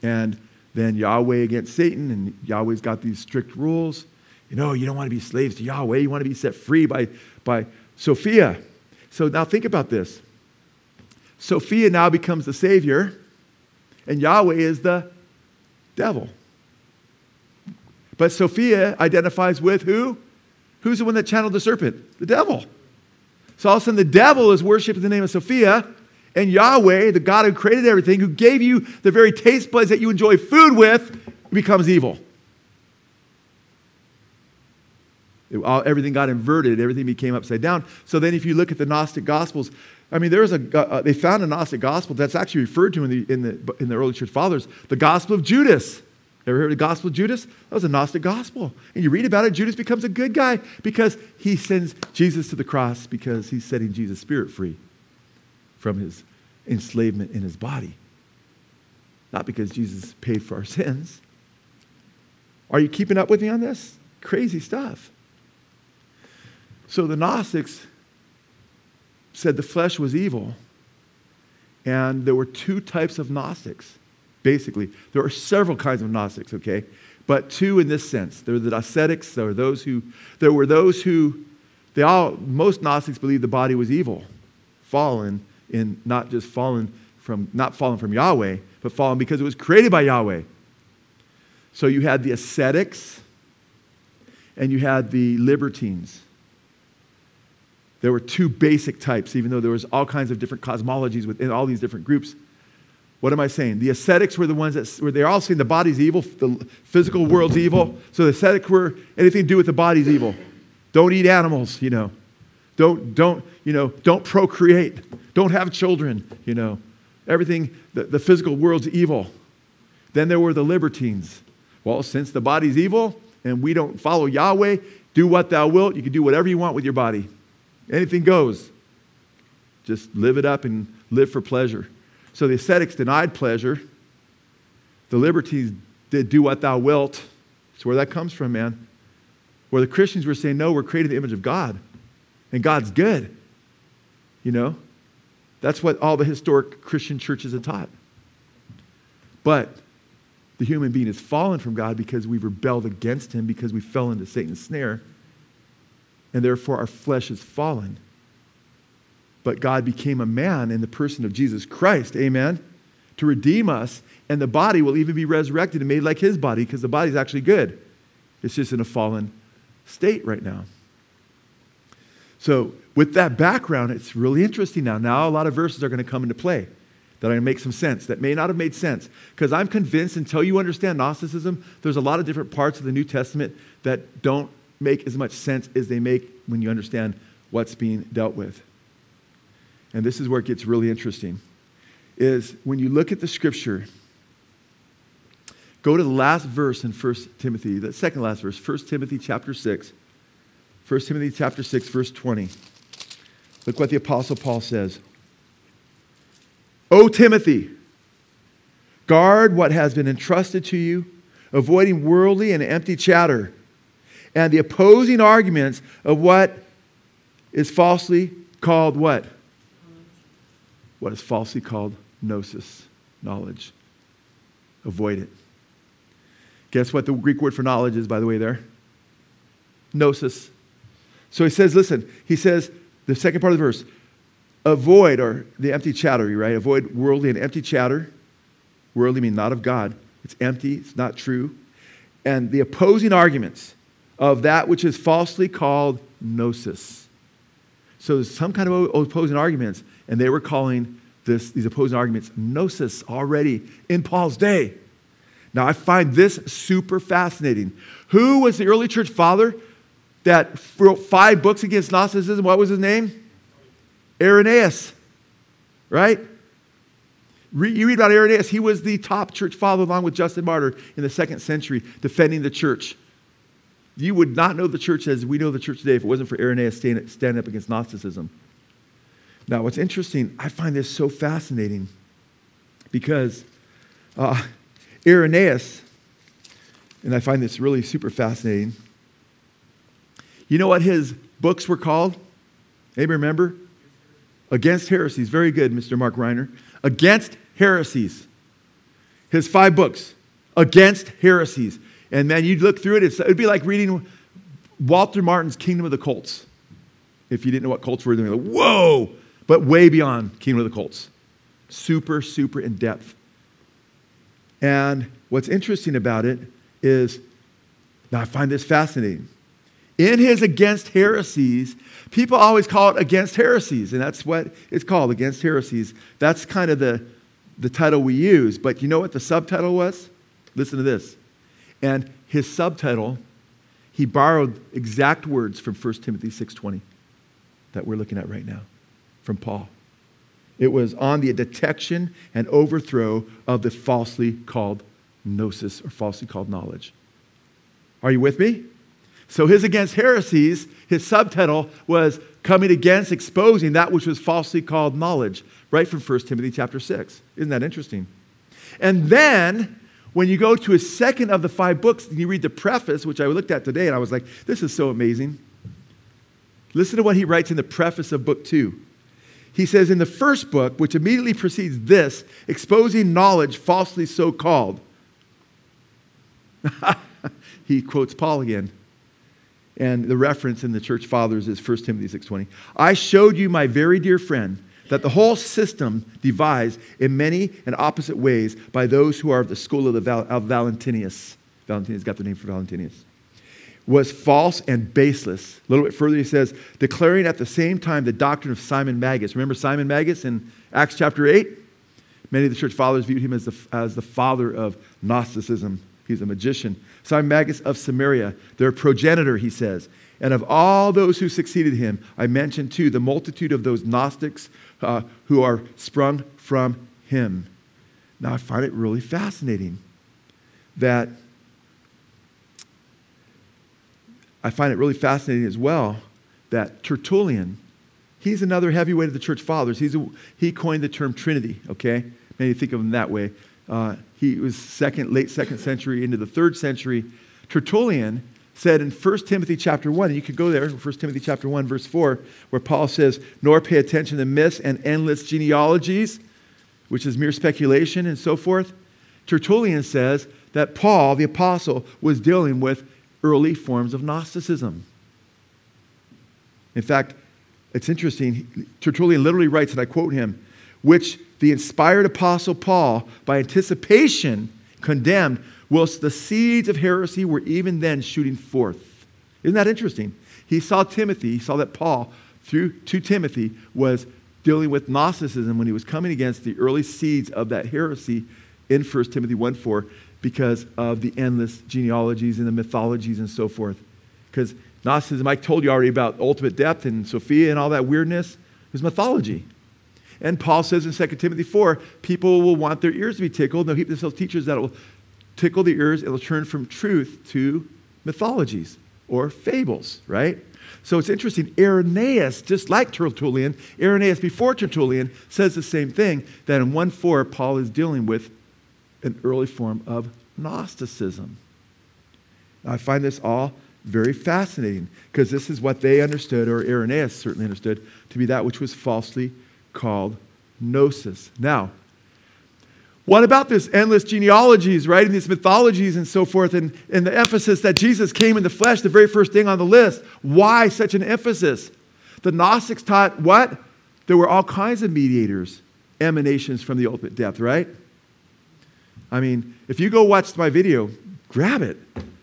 Speaker 1: and then Yahweh against Satan, and Yahweh's got these strict rules. You know, you don't want to be slaves to Yahweh. You want to be set free by, by Sophia. So now think about this. Sophia now becomes the Savior, and Yahweh is the devil. But Sophia identifies with who? Who's the one that channeled the serpent? The devil. So all of a sudden, the devil is worshipped in the name of Sophia, and Yahweh, the God who created everything, who gave you the very taste buds that you enjoy food with, becomes evil. It, all, everything got inverted, everything became upside down. So then, if you look at the Gnostic Gospels, I mean, there's a, uh, they found a Gnostic Gospel that's actually referred to in the, in, the, in the early church fathers, the Gospel of Judas. Ever heard of the Gospel of Judas? That was a Gnostic Gospel. And you read about it, Judas becomes a good guy because he sends Jesus to the cross because he's setting Jesus' spirit free from his enslavement in his body. Not because Jesus paid for our sins. Are you keeping up with me on this? Crazy stuff. So the Gnostics said the flesh was evil. And there were two types of Gnostics, basically. There are several kinds of Gnostics, okay? But two in this sense. There were the ascetics, there were those who, there were those who, they all, most Gnostics believed the body was evil, fallen in, not just fallen from, not fallen from Yahweh, but fallen because it was created by Yahweh. So you had the ascetics and you had the libertines there were two basic types, even though there was all kinds of different cosmologies within all these different groups. What am I saying? The ascetics were the ones that were they're all saying the body's evil, the physical world's evil. So the ascetics were anything to do with the body's evil. Don't eat animals, you know. Don't, don't, you know, don't procreate. Don't have children, you know. Everything, the, the physical world's evil. Then there were the libertines. Well, since the body's evil and we don't follow Yahweh, do what thou wilt. You can do whatever you want with your body. Anything goes. Just live it up and live for pleasure. So the ascetics denied pleasure. The libertines did do what thou wilt. That's where that comes from, man. Where the Christians were saying, no, we're created in the image of God, and God's good. You know? That's what all the historic Christian churches have taught. But the human being has fallen from God because we've rebelled against him, because we fell into Satan's snare and therefore our flesh is fallen. But God became a man in the person of Jesus Christ, amen, to redeem us, and the body will even be resurrected and made like his body because the body is actually good. It's just in a fallen state right now. So, with that background, it's really interesting now. Now, a lot of verses are going to come into play that are going to make some sense that may not have made sense. Because I'm convinced until you understand Gnosticism, there's a lot of different parts of the New Testament that don't make as much sense as they make when you understand what's being dealt with. And this is where it gets really interesting is when you look at the scripture, Go to the last verse in 1 Timothy, the second last verse, 1 Timothy chapter 6. 1 Timothy chapter 6, verse 20. Look what the Apostle Paul says. O Timothy, guard what has been entrusted to you, avoiding worldly and empty chatter and the opposing arguments of what is falsely called what? What is falsely called gnosis, knowledge. Avoid it. Guess what the Greek word for knowledge is, by the way, there? Gnosis. So he says, listen, he says, the second part of the verse, avoid, or the empty chatter, right? Avoid worldly and empty chatter. Worldly mean not of God. It's empty, it's not true. And the opposing arguments of that which is falsely called gnosis. So some kind of opposing arguments, and they were calling this, these opposing arguments gnosis already in Paul's day. Now, I find this super fascinating. Who was the early church father that wrote five books against Gnosticism? What was his name? Irenaeus, right? You read about Irenaeus, he was the top church father along with Justin Martyr in the second century, defending the church. You would not know the church as we know the church today if it wasn't for Irenaeus standing up against Gnosticism. Now, what's interesting, I find this so fascinating because uh, Irenaeus, and I find this really super fascinating. You know what his books were called? Anybody remember? Against heresies. Very good, Mr. Mark Reiner. Against heresies. His five books. Against heresies. And man, you'd look through it, it'd be like reading Walter Martin's Kingdom of the Cults. If you didn't know what Colts were, then like, whoa! But way beyond Kingdom of the Cults. Super, super in depth. And what's interesting about it is, now I find this fascinating. In his Against Heresies, people always call it Against Heresies, and that's what it's called, Against Heresies. That's kind of the, the title we use. But you know what the subtitle was? Listen to this. And his subtitle, he borrowed exact words from 1 Timothy 6.20 that we're looking at right now from Paul. It was on the detection and overthrow of the falsely called gnosis or falsely called knowledge. Are you with me? So his against heresies, his subtitle was coming against exposing that which was falsely called knowledge, right from 1 Timothy chapter 6. Isn't that interesting? And then when you go to a second of the five books and you read the preface, which I looked at today, and I was like, this is so amazing. Listen to what he writes in the preface of book two. He says, in the first book, which immediately precedes this, exposing knowledge falsely so called. he quotes Paul again. And the reference in the church fathers is 1 Timothy 6:20. I showed you, my very dear friend, that the whole system devised in many and opposite ways by those who are of the school of, the Val- of Valentinus. Valentinus got the name for Valentinus was false and baseless. A little bit further, he says, declaring at the same time the doctrine of Simon Magus. Remember Simon Magus in Acts chapter 8? Many of the church fathers viewed him as the, as the father of Gnosticism. He's a magician. Simon Magus of Samaria, their progenitor, he says. And of all those who succeeded him, I mentioned too the multitude of those Gnostics uh, who are sprung from him. Now, I find it really fascinating that I find it really fascinating as well that Tertullian, he's another heavyweight of the church fathers. He's a, he coined the term Trinity, okay? Many think of him that way. Uh, he was second, late second century into the third century. Tertullian said in 1 Timothy chapter 1, and you could go there, 1 Timothy chapter 1, verse 4, where Paul says, Nor pay attention to myths and endless genealogies, which is mere speculation and so forth. Tertullian says that Paul, the apostle, was dealing with early forms of Gnosticism. In fact, it's interesting. Tertullian literally writes, and I quote him, which the inspired apostle Paul, by anticipation, condemned, whilst the seeds of heresy were even then shooting forth. Isn't that interesting? He saw Timothy, he saw that Paul, through to Timothy, was dealing with Gnosticism when he was coming against the early seeds of that heresy in 1 Timothy 1 4 because of the endless genealogies and the mythologies and so forth. Because Gnosticism, I told you already about ultimate depth and Sophia and all that weirdness, is mythology. And Paul says in 2 Timothy 4 people will want their ears to be tickled. They'll heap themselves teachers that will tickle the ears, it'll turn from truth to mythologies or fables, right? So it's interesting. Irenaeus, just like Tertullian, Irenaeus before Tertullian says the same thing that in 1 4, Paul is dealing with an early form of Gnosticism. I find this all very fascinating because this is what they understood, or Irenaeus certainly understood, to be that which was falsely called gnosis. Now, what about this endless genealogies, right? And these mythologies and so forth, and, and the emphasis that Jesus came in the flesh, the very first thing on the list. Why such an emphasis? The Gnostics taught what? There were all kinds of mediators, emanations from the ultimate depth, right? I mean, if you go watch my video, grab it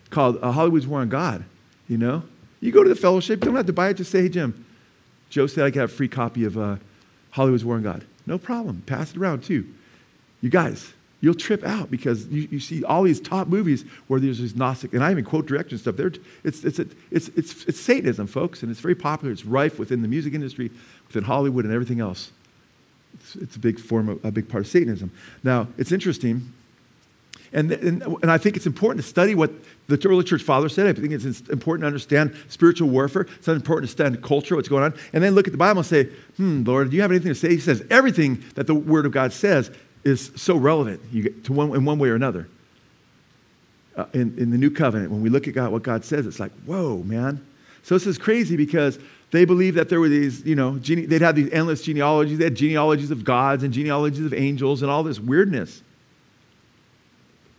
Speaker 1: called uh, Hollywood's War on God. You know, you go to the fellowship, you don't have to buy it. Just say, "Hey, Jim, Joe said I could have a free copy of uh, Hollywood's War on God." No problem. Pass it around too. You guys, you'll trip out because you, you see all these top movies where there's these Gnostic, and I even quote direction stuff. They're, it's, it's, it's, it's, it's Satanism, folks, and it's very popular. It's rife within the music industry, within Hollywood, and everything else. It's, it's a big form of, a big part of Satanism. Now, it's interesting and, and, and, I think it's important to study what the early church fathers said. I think it's important to understand spiritual warfare. It's important to study culture, what's going on. And then look at the Bible and say, hmm, Lord, do you have anything to say? He says everything that the Word of God says is so relevant to one, in one way or another. Uh, in, in the new covenant, when we look at God, what God says, it's like, whoa, man. So this is crazy because they believed that there were these, you know, gene- they'd have these endless genealogies. They had genealogies of gods and genealogies of angels and all this weirdness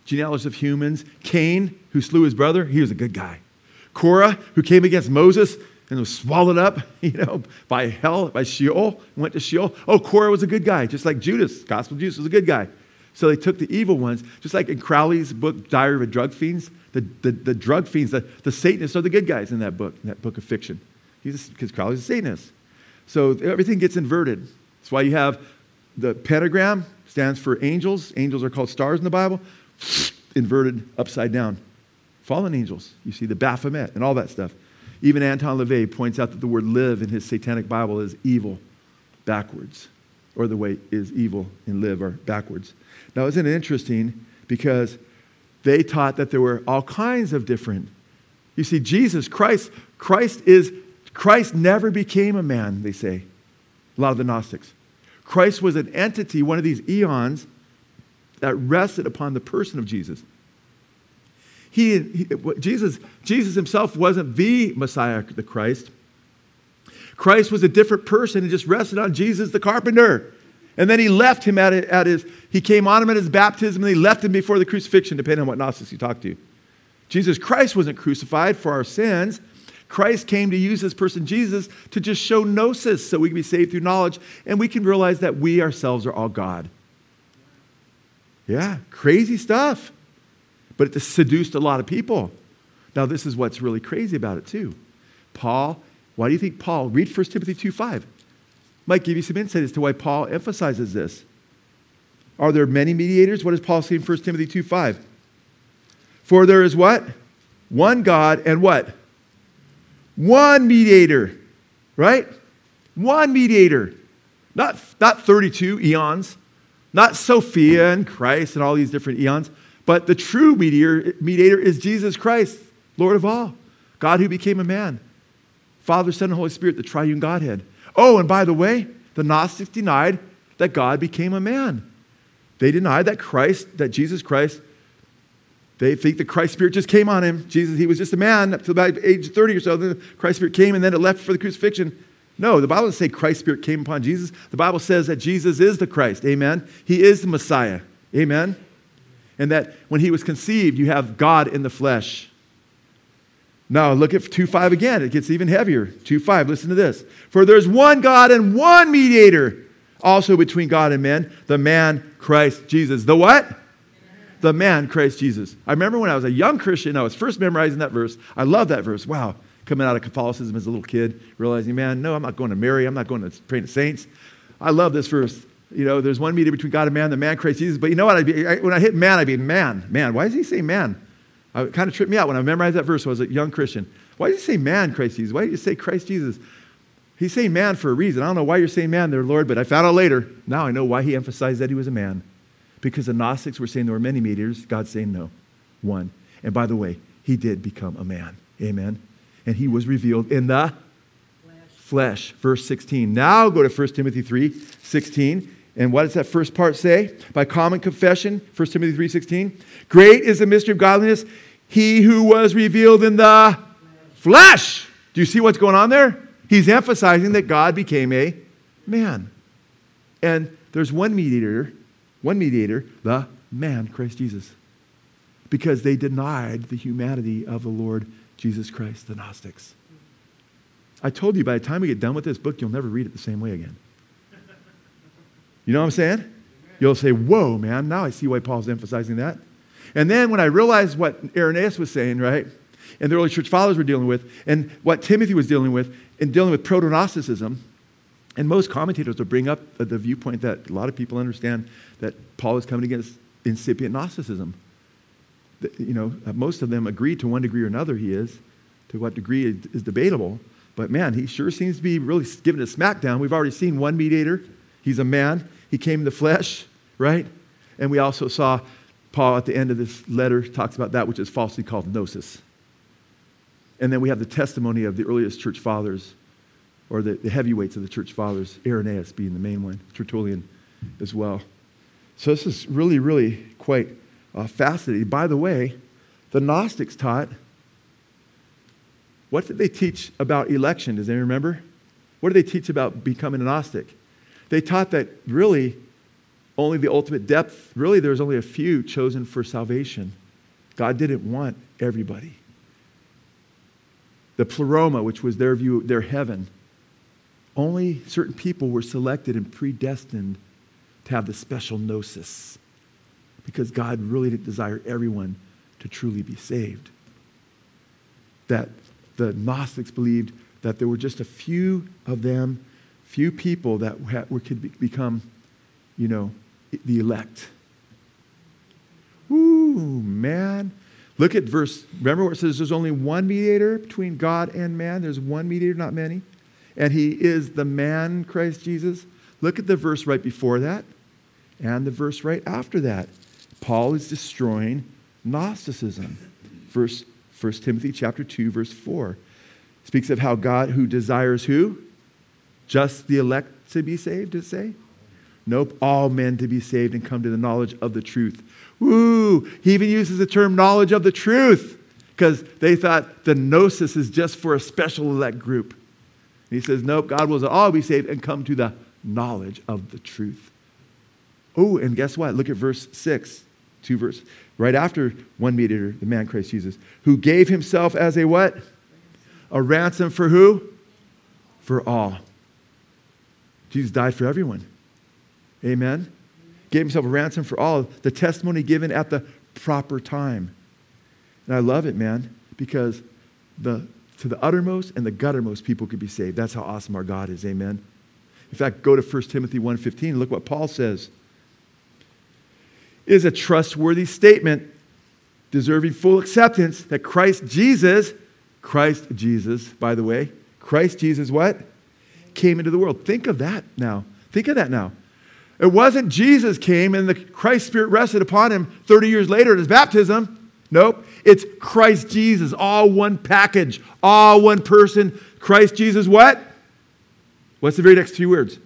Speaker 1: Genealogies of humans. Cain, who slew his brother, he was a good guy. Korah, who came against Moses and was swallowed up, you know, by hell, by Sheol, went to Sheol. Oh, Korah was a good guy, just like Judas. Gospel Judas was a good guy. So they took the evil ones, just like in Crowley's book, Diary of a Drug Fiends. The, the, the drug fiends, the, the Satanists are the good guys in that book, in that book of fiction. Because Crowley's a Satanist. So everything gets inverted. That's why you have the pentagram stands for angels. Angels are called stars in the Bible inverted upside down. Fallen angels. You see the Baphomet and all that stuff. Even Anton LaVey points out that the word live in his satanic Bible is evil backwards, or the way is evil and live are backwards. Now, isn't it interesting? Because they taught that there were all kinds of different. You see, Jesus, Christ, Christ is, Christ never became a man, they say. A lot of the Gnostics. Christ was an entity, one of these eons that rested upon the person of Jesus. He, he, Jesus, Jesus himself wasn't the Messiah, the Christ. Christ was a different person and just rested on Jesus the carpenter. And then he left him at, at his, he came on him at his baptism and he left him before the crucifixion, depending on what Gnostics you talk to. Jesus Christ wasn't crucified for our sins. Christ came to use this person, Jesus, to just show gnosis so we can be saved through knowledge and we can realize that we ourselves are all God. Yeah, crazy stuff. But it seduced a lot of people. Now, this is what's really crazy about it, too. Paul, why do you think Paul, read 1 Timothy 2 5. Might give you some insight as to why Paul emphasizes this. Are there many mediators? What does Paul say in 1 Timothy 2 5? For there is what? One God and what? One mediator, right? One mediator. Not, not 32 eons, not Sophia and Christ and all these different eons, but the true mediator, mediator is Jesus Christ, Lord of all, God who became a man. Father, Son, and Holy Spirit, the triune Godhead. Oh, and by the way, the Gnostics denied that God became a man. They denied that Christ, that Jesus Christ, they think the Christ Spirit just came on him. Jesus, he was just a man up to about age 30 or so. Then the Christ Spirit came and then it left for the crucifixion. No, the Bible doesn't say Christ's Spirit came upon Jesus. The Bible says that Jesus is the Christ. Amen. He is the Messiah. Amen. And that when he was conceived, you have God in the flesh. Now look at 2 5 again. It gets even heavier. 2 5, listen to this. For there's one God and one mediator also between God and men, the man Christ Jesus. The what? The man Christ Jesus. I remember when I was a young Christian, I was first memorizing that verse. I love that verse. Wow coming out of Catholicism as a little kid, realizing, man, no, I'm not going to Mary. I'm not going to pray to saints. I love this verse. You know, there's one meeting between God and man, the man Christ Jesus. But you know what? I'd Be, I, when I hit man, I'd be man, man. Why does he say man? Uh, it kind of tripped me out when I memorized that verse when I was a young Christian. Why do he say man, Christ Jesus? Why do you say Christ Jesus? He's saying man for a reason. I don't know why you're saying man there, Lord, but I found out later. Now I know why he emphasized that he was a man. Because the Gnostics were saying there were many mediators. God's saying no. 1. And by the way, he did become a man. Amen. And he was revealed in the flesh. Verse 16. Now go to 1 Timothy 3 16. And what does that first part say? By common confession, 1 Timothy 3:16. Great is the mystery of godliness. He who was revealed in the flesh. Do you see what's going on there? He's emphasizing that God became a man. And there's one mediator, one mediator, the man, Christ Jesus. Because they denied the humanity of the Lord Jesus Christ, the Gnostics. I told you by the time we get done with this book, you'll never read it the same way again. You know what I'm saying? You'll say, Whoa, man, now I see why Paul's emphasizing that. And then when I realized what Irenaeus was saying, right, and the early church fathers were dealing with, and what Timothy was dealing with, in dealing with proto Gnosticism, and most commentators will bring up the viewpoint that a lot of people understand that Paul is coming against incipient Gnosticism. You know, most of them agree to one degree or another he is. To what degree is debatable. But man, he sure seems to be really giving a smackdown. We've already seen one mediator. He's a man. He came in the flesh, right? And we also saw Paul at the end of this letter talks about that which is falsely called gnosis. And then we have the testimony of the earliest church fathers, or the, the heavyweights of the church fathers, Irenaeus being the main one, Tertullian as well. So this is really, really quite uh, fascinating. By the way, the Gnostics taught what did they teach about election? Does anyone remember? What did they teach about becoming a Gnostic? They taught that really only the ultimate depth, really, there's only a few chosen for salvation. God didn't want everybody. The pleroma, which was their view, their heaven, only certain people were selected and predestined to have the special gnosis because God really didn't desire everyone to truly be saved. That the Gnostics believed that there were just a few of them, few people that could become, you know, the elect. Ooh, man. Look at verse, remember where it says there's only one mediator between God and man? There's one mediator, not many. And he is the man, Christ Jesus. Look at the verse right before that and the verse right after that. Paul is destroying Gnosticism. Verse 1 Timothy chapter 2, verse 4 speaks of how God who desires who? Just the elect to be saved, does it say? Nope, all men to be saved and come to the knowledge of the truth. Woo! He even uses the term knowledge of the truth because they thought the gnosis is just for a special elect group. And he says, nope, God will all be saved and come to the knowledge of the truth. Oh, and guess what? Look at verse 6 two verse right after one mediator, the man Christ Jesus, who gave himself as a what? A ransom for who? For all. Jesus died for everyone. Amen. Gave himself a ransom for all. The testimony given at the proper time. And I love it, man, because the to the uttermost and the guttermost people could be saved. That's how awesome our God is. Amen. In fact, go to 1 Timothy 1:15. Look what Paul says is a trustworthy statement deserving full acceptance that Christ Jesus, Christ Jesus, by the way, Christ Jesus what? Came into the world. Think of that now. Think of that now. It wasn't Jesus came and the Christ Spirit rested upon him 30 years later at his baptism. Nope. It's Christ Jesus, all one package, all one person. Christ Jesus, what? What's the very next three words?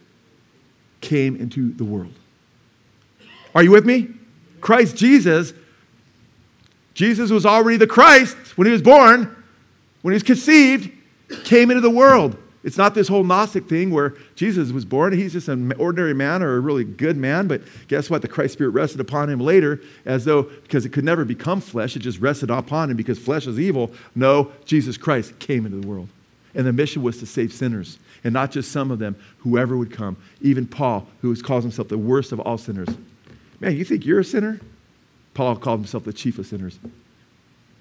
Speaker 1: Came into the world. Are you with me? Christ Jesus, Jesus was already the Christ when he was born, when he was conceived, came into the world. It's not this whole Gnostic thing where Jesus was born. He's just an ordinary man or a really good man, but guess what? The Christ Spirit rested upon him later as though, because it could never become flesh, it just rested upon him because flesh is evil. No, Jesus Christ came into the world. And the mission was to save sinners, and not just some of them, whoever would come. Even Paul, who calls himself the worst of all sinners. Man, you think you're a sinner? Paul called himself the chief of sinners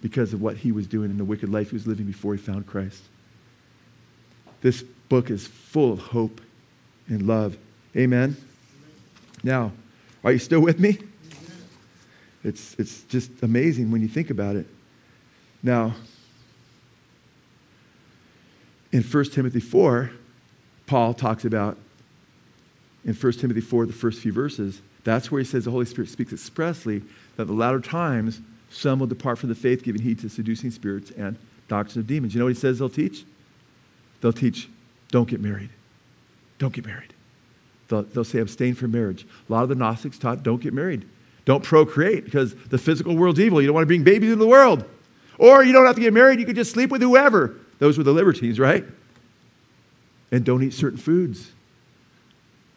Speaker 1: because of what he was doing in the wicked life he was living before he found Christ. This book is full of hope and love. Amen. Now, are you still with me? It's, it's just amazing when you think about it. Now, in 1 Timothy 4, Paul talks about, in 1 Timothy 4, the first few verses, that's where he says the Holy Spirit speaks expressly that the latter times some will depart from the faith, giving heed to seducing spirits and doctrines of demons. You know what he says they'll teach? They'll teach, don't get married. Don't get married. They'll, they'll say, abstain from marriage. A lot of the Gnostics taught, don't get married. Don't procreate because the physical world's evil. You don't want to bring babies into the world. Or you don't have to get married, you can just sleep with whoever. Those were the libertines, right? And don't eat certain foods.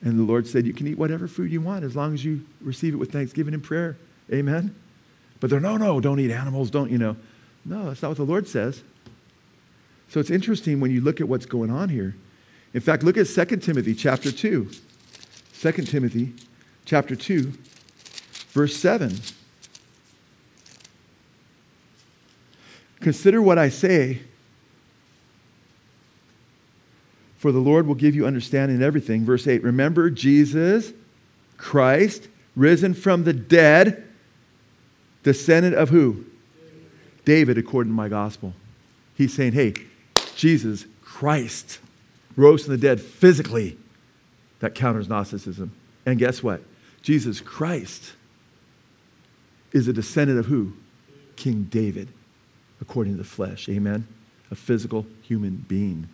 Speaker 1: And the Lord said, You can eat whatever food you want as long as you receive it with thanksgiving and prayer. Amen? But they're, no, no, don't eat animals, don't, you know. No, that's not what the Lord says. So it's interesting when you look at what's going on here. In fact, look at 2 Timothy chapter 2. 2 Timothy chapter 2, verse 7. Consider what I say, for the Lord will give you understanding in everything. Verse 8 Remember Jesus, Christ, risen from the dead, descendant of who? David, according to my gospel. He's saying, hey, Jesus, Christ, rose from the dead physically. That counters Gnosticism. And guess what? Jesus Christ is a descendant of who? King David according to the flesh. Amen? A physical human being.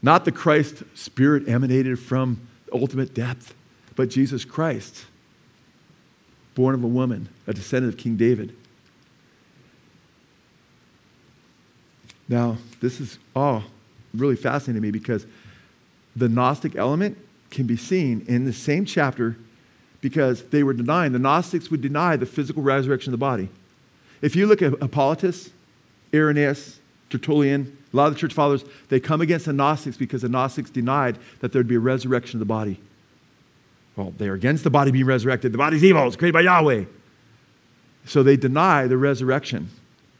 Speaker 1: Not the Christ spirit emanated from ultimate depth, but Jesus Christ, born of a woman, a descendant of King David. Now, this is all really fascinating to me because the Gnostic element can be seen in the same chapter because they were denying, the Gnostics would deny the physical resurrection of the body. If you look at Hippolytus, Irenaeus, Tertullian, a lot of the church fathers, they come against the Gnostics because the Gnostics denied that there'd be a resurrection of the body. Well, they're against the body being resurrected. The body's evil, it's created by Yahweh. So they deny the resurrection.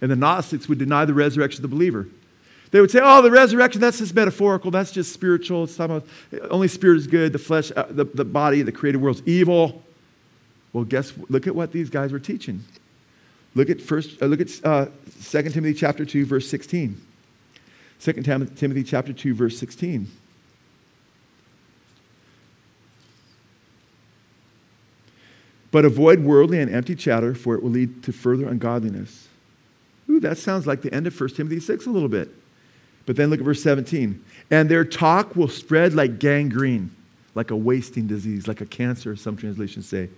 Speaker 1: And the Gnostics would deny the resurrection of the believer. They would say, oh, the resurrection, that's just metaphorical. That's just spiritual. It's about, only spirit is good. The flesh, uh, the, the body, the created world's evil. Well, guess, look at what these guys were teaching. Look at first. Uh, look at uh, 2 Timothy chapter 2, verse 16. 2 Timothy chapter 2, verse 16. But avoid worldly and empty chatter, for it will lead to further ungodliness. Ooh, that sounds like the end of 1 Timothy 6 a little bit. But then look at verse 17. And their talk will spread like gangrene, like a wasting disease, like a cancer, some translations say.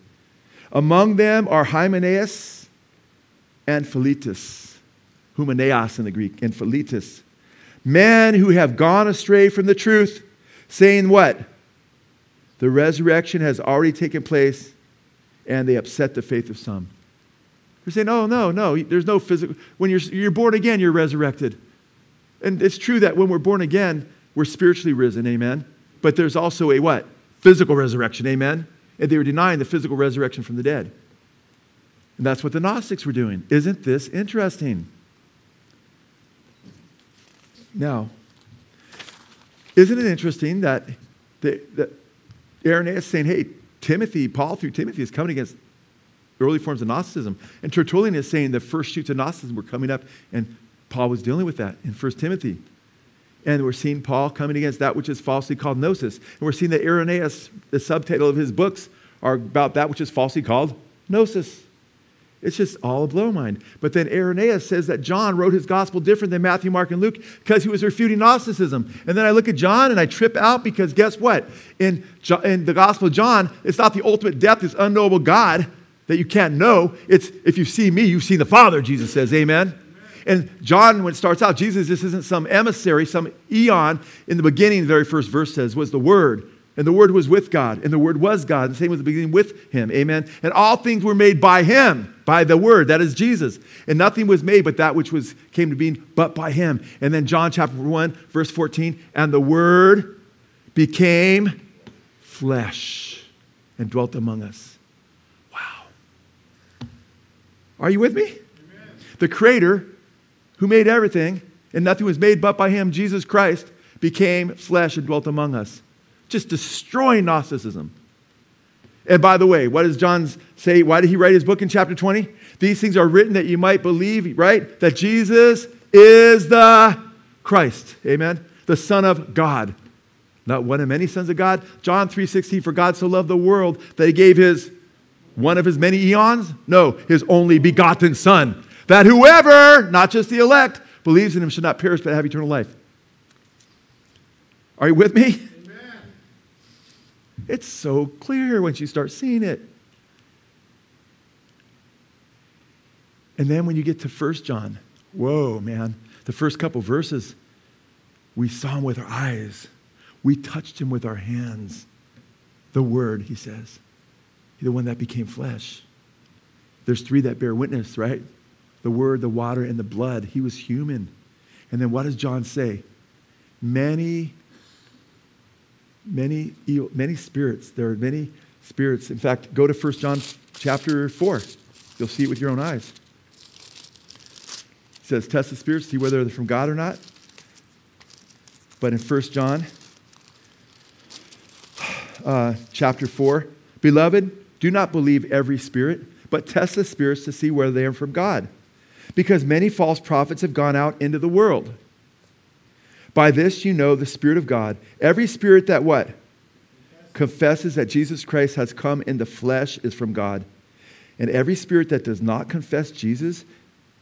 Speaker 1: Among them are Hymenaeus and Philetus, humaneos in the Greek, and Philetus. Men who have gone astray from the truth, saying what? The resurrection has already taken place, and they upset the faith of some. They're saying, oh, no, no, there's no physical. When you're, you're born again, you're resurrected. And it's true that when we're born again, we're spiritually risen, amen? But there's also a what? Physical resurrection, amen? And they were denying the physical resurrection from the dead. And that's what the Gnostics were doing. Isn't this interesting? Now, isn't it interesting that, the, that Irenaeus is saying, hey, Timothy, Paul through Timothy is coming against early forms of Gnosticism. And Tertullian is saying the first shoots of Gnosticism were coming up, and Paul was dealing with that in 1 Timothy. And we're seeing Paul coming against that which is falsely called gnosis. And we're seeing that Irenaeus, the subtitle of his books, are about that which is falsely called gnosis. It's just all a blow mind. But then Irenaeus says that John wrote his gospel different than Matthew, Mark, and Luke because he was refuting Gnosticism. And then I look at John and I trip out because guess what? In, in the gospel of John, it's not the ultimate depth, this unknowable God that you can't know. It's if you see me, you've seen the Father, Jesus says. Amen. And John, when it starts out, Jesus, this isn't some emissary, some eon. In the beginning, the very first verse says, was the Word. And the Word was with God, and the Word was God. The same was the beginning with Him. Amen. And all things were made by Him, by the Word, that is Jesus. And nothing was made but that which was came to being but by Him. And then John chapter 1, verse 14, and the Word became flesh and dwelt among us. Wow. Are you with me? Amen. The Creator, who made everything, and nothing was made but by Him, Jesus Christ, became flesh and dwelt among us just destroying Gnosticism. And by the way, what does John say? Why did he write his book in chapter 20? These things are written that you might believe, right? That Jesus is the Christ. Amen? The Son of God. Not one of many sons of God. John 3:16, for God so loved the world that he gave his One of his many eons? No, his only begotten Son. That whoever, not just the elect, believes in him should not perish but have eternal life. Are you with me? Amen. It's so clear once you start seeing it. And then when you get to 1 John, whoa, man, the first couple verses, we saw him with our eyes. We touched him with our hands. The Word, he says, the one that became flesh. There's three that bear witness, right? The Word, the water, and the blood. He was human. And then what does John say? Many, many, many spirits. There are many spirits. In fact, go to 1 John chapter 4. You'll see it with your own eyes. It says, Test the spirits, see whether they're from God or not. But in 1 John uh, chapter 4. Beloved, do not believe every spirit, but test the spirits to see whether they are from God. Because many false prophets have gone out into the world. By this you know the Spirit of God. Every spirit that what? Confesses that Jesus Christ has come in the flesh is from God. And every spirit that does not confess Jesus,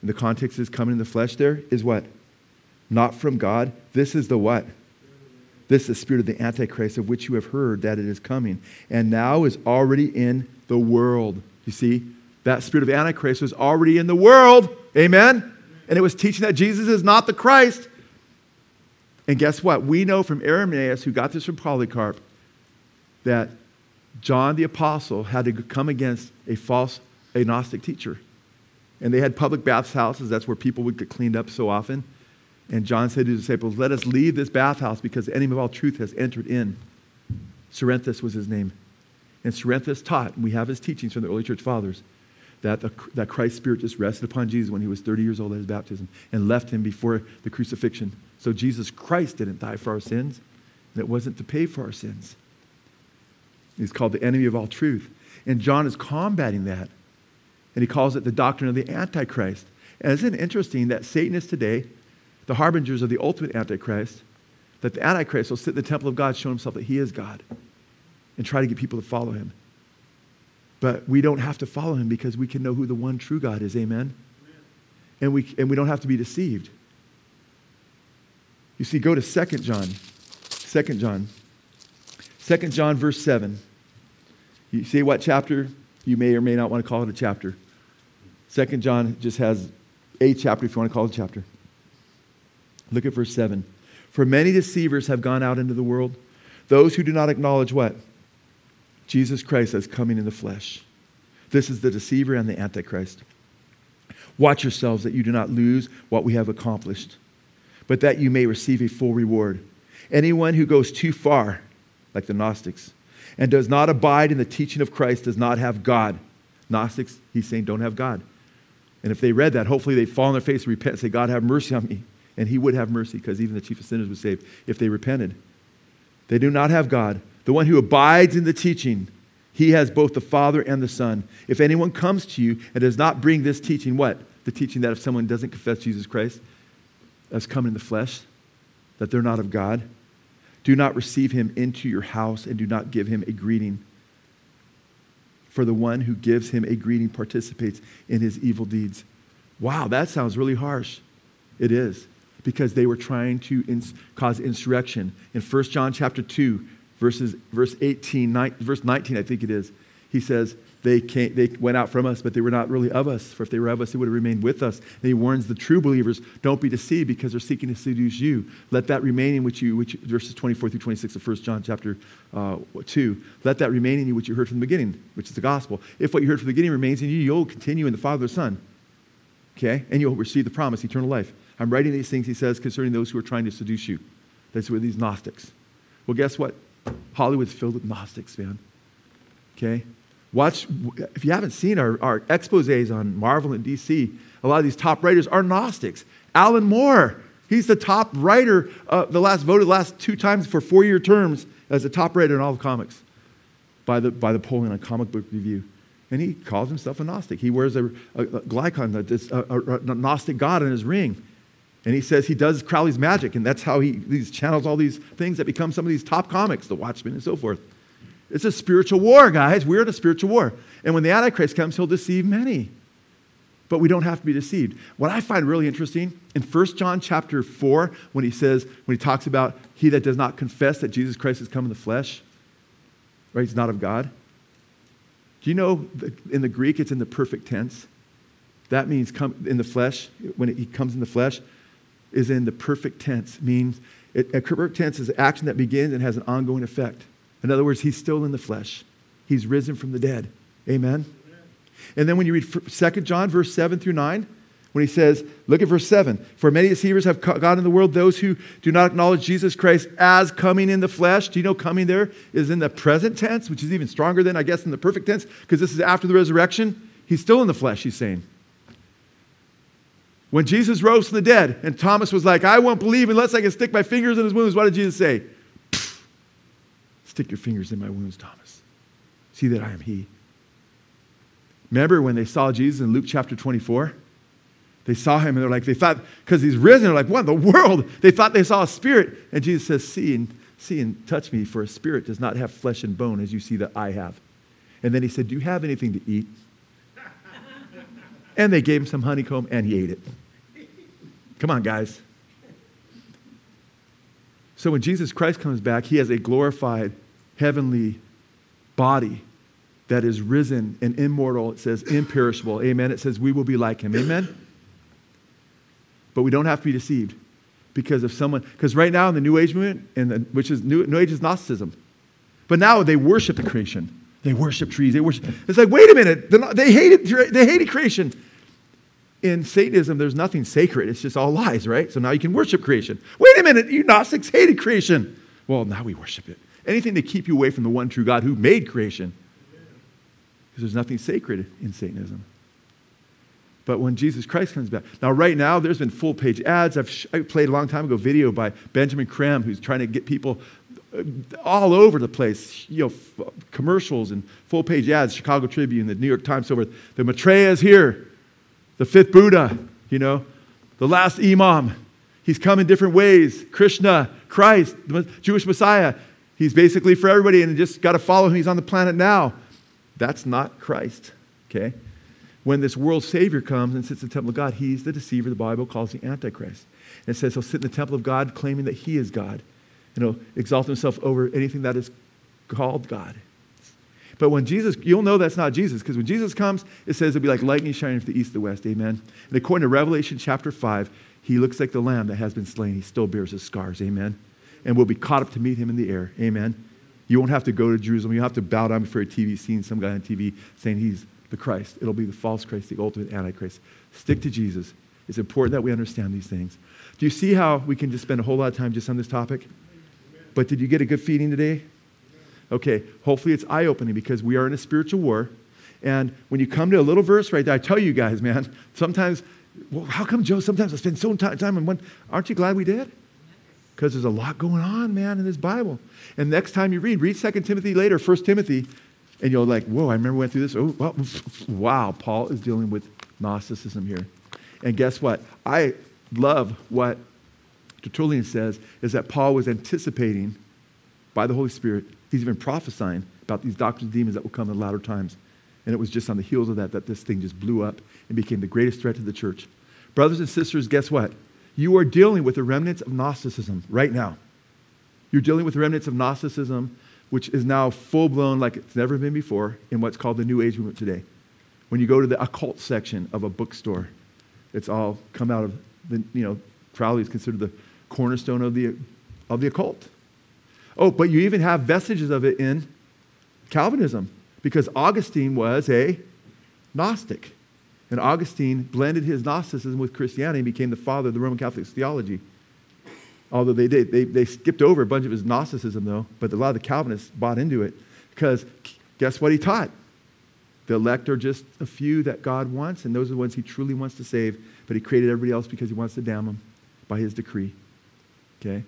Speaker 1: in the context is coming in the flesh there, is what? Not from God. This is the what? This is the spirit of the Antichrist, of which you have heard that it is coming, and now is already in the world. You see, that spirit of Antichrist was already in the world. Amen? And it was teaching that Jesus is not the Christ. And guess what? We know from Irenaeus, who got this from Polycarp, that John the Apostle had to come against a false agnostic teacher. And they had public bathhouses. That's where people would get cleaned up so often. And John said to his disciples, Let us leave this bathhouse because the enemy of all truth has entered in. Cerinthus was his name. And Cerinthus taught, and we have his teachings from the early church fathers, that, the, that Christ's Spirit just rested upon Jesus when he was 30 years old at his baptism and left him before the crucifixion. So Jesus Christ didn't die for our sins, and it wasn't to pay for our sins. He's called the enemy of all truth. And John is combating that. And he calls it the doctrine of the Antichrist. And isn't it interesting that Satanists today the harbingers of the ultimate Antichrist, that the Antichrist will sit in the temple of God, show himself that he is God, and try to get people to follow him. But we don't have to follow him because we can know who the one true God is. Amen? And, we, and we don't have to be deceived. You see, go to 2 John. 2 John. 2 John, verse 7. You see what chapter? You may or may not want to call it a chapter. 2 John just has a chapter if you want to call it a chapter. Look at verse 7. For many deceivers have gone out into the world, those who do not acknowledge what? Jesus Christ as coming in the flesh. This is the deceiver and the antichrist. Watch yourselves that you do not lose what we have accomplished, but that you may receive a full reward. Anyone who goes too far, like the Gnostics, and does not abide in the teaching of Christ does not have God. Gnostics, he's saying, don't have God. And if they read that, hopefully they'd fall on their face and repent and say, God, have mercy on me and he would have mercy because even the chief of sinners was saved if they repented. They do not have God. The one who abides in the teaching, he has both the Father and the Son. If anyone comes to you and does not bring this teaching, what? The teaching that if someone doesn't confess Jesus Christ as come in the flesh, that they're not of God, do not receive him into your house and do not give him a greeting. For the one who gives him a greeting participates in his evil deeds. Wow, that sounds really harsh. It is because they were trying to ins- cause insurrection. In 1 John chapter 2, verses, verse 18, verse 19, I think it is, he says, they, came, they went out from us, but they were not really of us. For if they were of us, they would have remained with us. And he warns the true believers, don't be deceived because they're seeking to seduce you. Let that remain in which you, which, verses 24 through 26 of 1 John chapter uh, 2. Let that remain in you which you heard from the beginning, which is the gospel. If what you heard from the beginning remains in you, you'll continue in the Father the Son. Okay? And you'll receive the promise, eternal life. I'm writing these things, he says, concerning those who are trying to seduce you. That's where these Gnostics. Well, guess what? Hollywood's filled with Gnostics, man. Okay? Watch, if you haven't seen our, our exposes on Marvel and DC, a lot of these top writers are Gnostics. Alan Moore, he's the top writer, uh, the last voted last two times for four year terms as the top writer in all of comics by the, by the polling on Comic Book Review and he calls himself a Gnostic. He wears a, a, a Glycon, a, a, a, Gnostic god in his ring. And he says he does Crowley's magic, and that's how he, he channels all these things that become some of these top comics, The Watchmen and so forth. It's a spiritual war, guys. We're in a spiritual war. And when the Antichrist comes, he'll deceive many. But we don't have to be deceived. What I find really interesting in 1 John chapter 4, when he says, when he talks about he that does not confess that Jesus Christ has come in the flesh, right? He's not of God. Do you know in the Greek it's in the perfect tense? That means come in the flesh, when he comes in the flesh, is in the perfect tense, means it, a perfect tense is action that begins and has an ongoing effect. In other words, he's still in the flesh. He's risen from the dead. Amen? Amen. And then when you read 2 John, verse 7 through 9, when he says, look at verse 7 For many deceivers have gone in the world, those who do not acknowledge Jesus Christ as coming in the flesh. Do you know coming there is in the present tense, which is even stronger than, I guess, in the perfect tense, because this is after the resurrection? He's still in the flesh, he's saying. When Jesus rose from the dead, and Thomas was like, I won't believe unless I can stick my fingers in his wounds, what did Jesus say? Stick your fingers in my wounds, Thomas. See that I am he. Remember when they saw Jesus in Luke chapter 24? They saw him and they're like, they thought, because he's risen, they're like, what in the world? They thought they saw a spirit. And Jesus says, see and, see and touch me, for a spirit does not have flesh and bone as you see that I have. And then he said, do you have anything to eat? and they gave him some honeycomb and he ate it. Come on, guys. So when Jesus Christ comes back, he has a glorified heavenly body that is risen and immortal. It says imperishable. Amen. It says we will be like him. Amen. But we don't have to be deceived because if someone, because right now in the New Age movement, and the, which is New, New Age is Gnosticism, but now they worship the creation. They worship trees. They worship. It's like, wait a minute. They hated. They hated creation in Satanism, there's nothing sacred. It's just all lies, right? So now you can worship creation. Wait a minute, you Gnostics hated creation. Well, now we worship it. Anything to keep you away from the one true God who made creation. Because there's nothing sacred in Satanism. But when Jesus Christ comes back. Now, right now, there's been full page ads. I've sh- I played a long time ago video by Benjamin Creme, who's trying to get people uh, all over the place, you know, f- commercials and full page ads, Chicago Tribune, the New York Times, so forth. The Maitreya is here the fifth Buddha, you know, the last Imam. He's come in different ways. Krishna, Christ, the Jewish Messiah. He's basically for everybody and just got to follow him. He's on the planet now. That's not Christ, okay? When this world Savior comes and sits in the temple of God, he's the deceiver the Bible calls the Antichrist. And it says he'll sit in the temple of God claiming that he is God. You know, exalt himself over anything that is called God. But when Jesus, you'll know that's not Jesus, because when Jesus comes, it says it'll be like lightning shining from the east to the west. Amen. And according to Revelation chapter 5, he looks like the lamb that has been slain. He still bears his scars. Amen. And we'll be caught up to meet him in the air. Amen. You won't have to go to Jerusalem. You have to bow down before a TV, seeing some guy on TV saying he's the Christ. It'll be the false Christ, the ultimate Antichrist. Stick to Jesus. It's important that we understand these things. Do you see how we can just spend a whole lot of time just on this topic? But did you get a good feeding today? Okay, hopefully it's eye opening because we are in a spiritual war. And when you come to a little verse right there, I tell you guys, man, sometimes, well, how come, Joe, sometimes I spend so much time on one? Aren't you glad we did? Because there's a lot going on, man, in this Bible. And next time you read, read 2 Timothy later, 1 Timothy, and you'll like, whoa, I remember we went through this. Oh, well, wow, Paul is dealing with Gnosticism here. And guess what? I love what Tertullian says is that Paul was anticipating by the Holy Spirit He's even prophesying about these doctrines of demons that will come in latter times. And it was just on the heels of that that this thing just blew up and became the greatest threat to the church. Brothers and sisters, guess what? You are dealing with the remnants of Gnosticism right now. You're dealing with the remnants of Gnosticism, which is now full blown like it's never been before in what's called the New Age movement today. When you go to the occult section of a bookstore, it's all come out of the, you know, Crowley is considered the cornerstone of the, of the occult. Oh, but you even have vestiges of it in Calvinism because Augustine was a Gnostic. And Augustine blended his Gnosticism with Christianity and became the father of the Roman Catholic theology. Although they did, they, they skipped over a bunch of his Gnosticism, though, but a lot of the Calvinists bought into it because guess what he taught? The elect are just a few that God wants, and those are the ones he truly wants to save, but he created everybody else because he wants to damn them by his decree. Okay?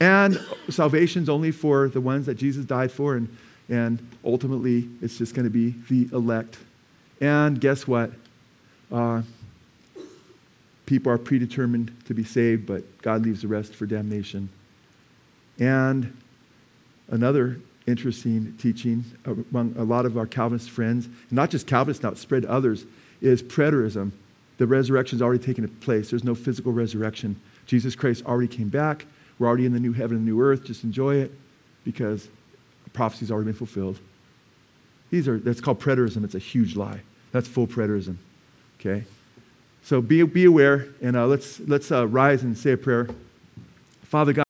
Speaker 1: And salvation's only for the ones that Jesus died for, and, and ultimately it's just going to be the elect. And guess what? Uh, people are predetermined to be saved, but God leaves the rest for damnation. And another interesting teaching among a lot of our Calvinist friends, not just Calvinists now, spread to others, is preterism. The resurrection has already taken place. There's no physical resurrection. Jesus Christ already came back. We're already in the new heaven and new earth. Just enjoy it because prophecy's already been fulfilled. These are, that's called preterism. It's a huge lie. That's full preterism. Okay? So be, be aware, and uh, let's, let's uh, rise and say a prayer. Father God,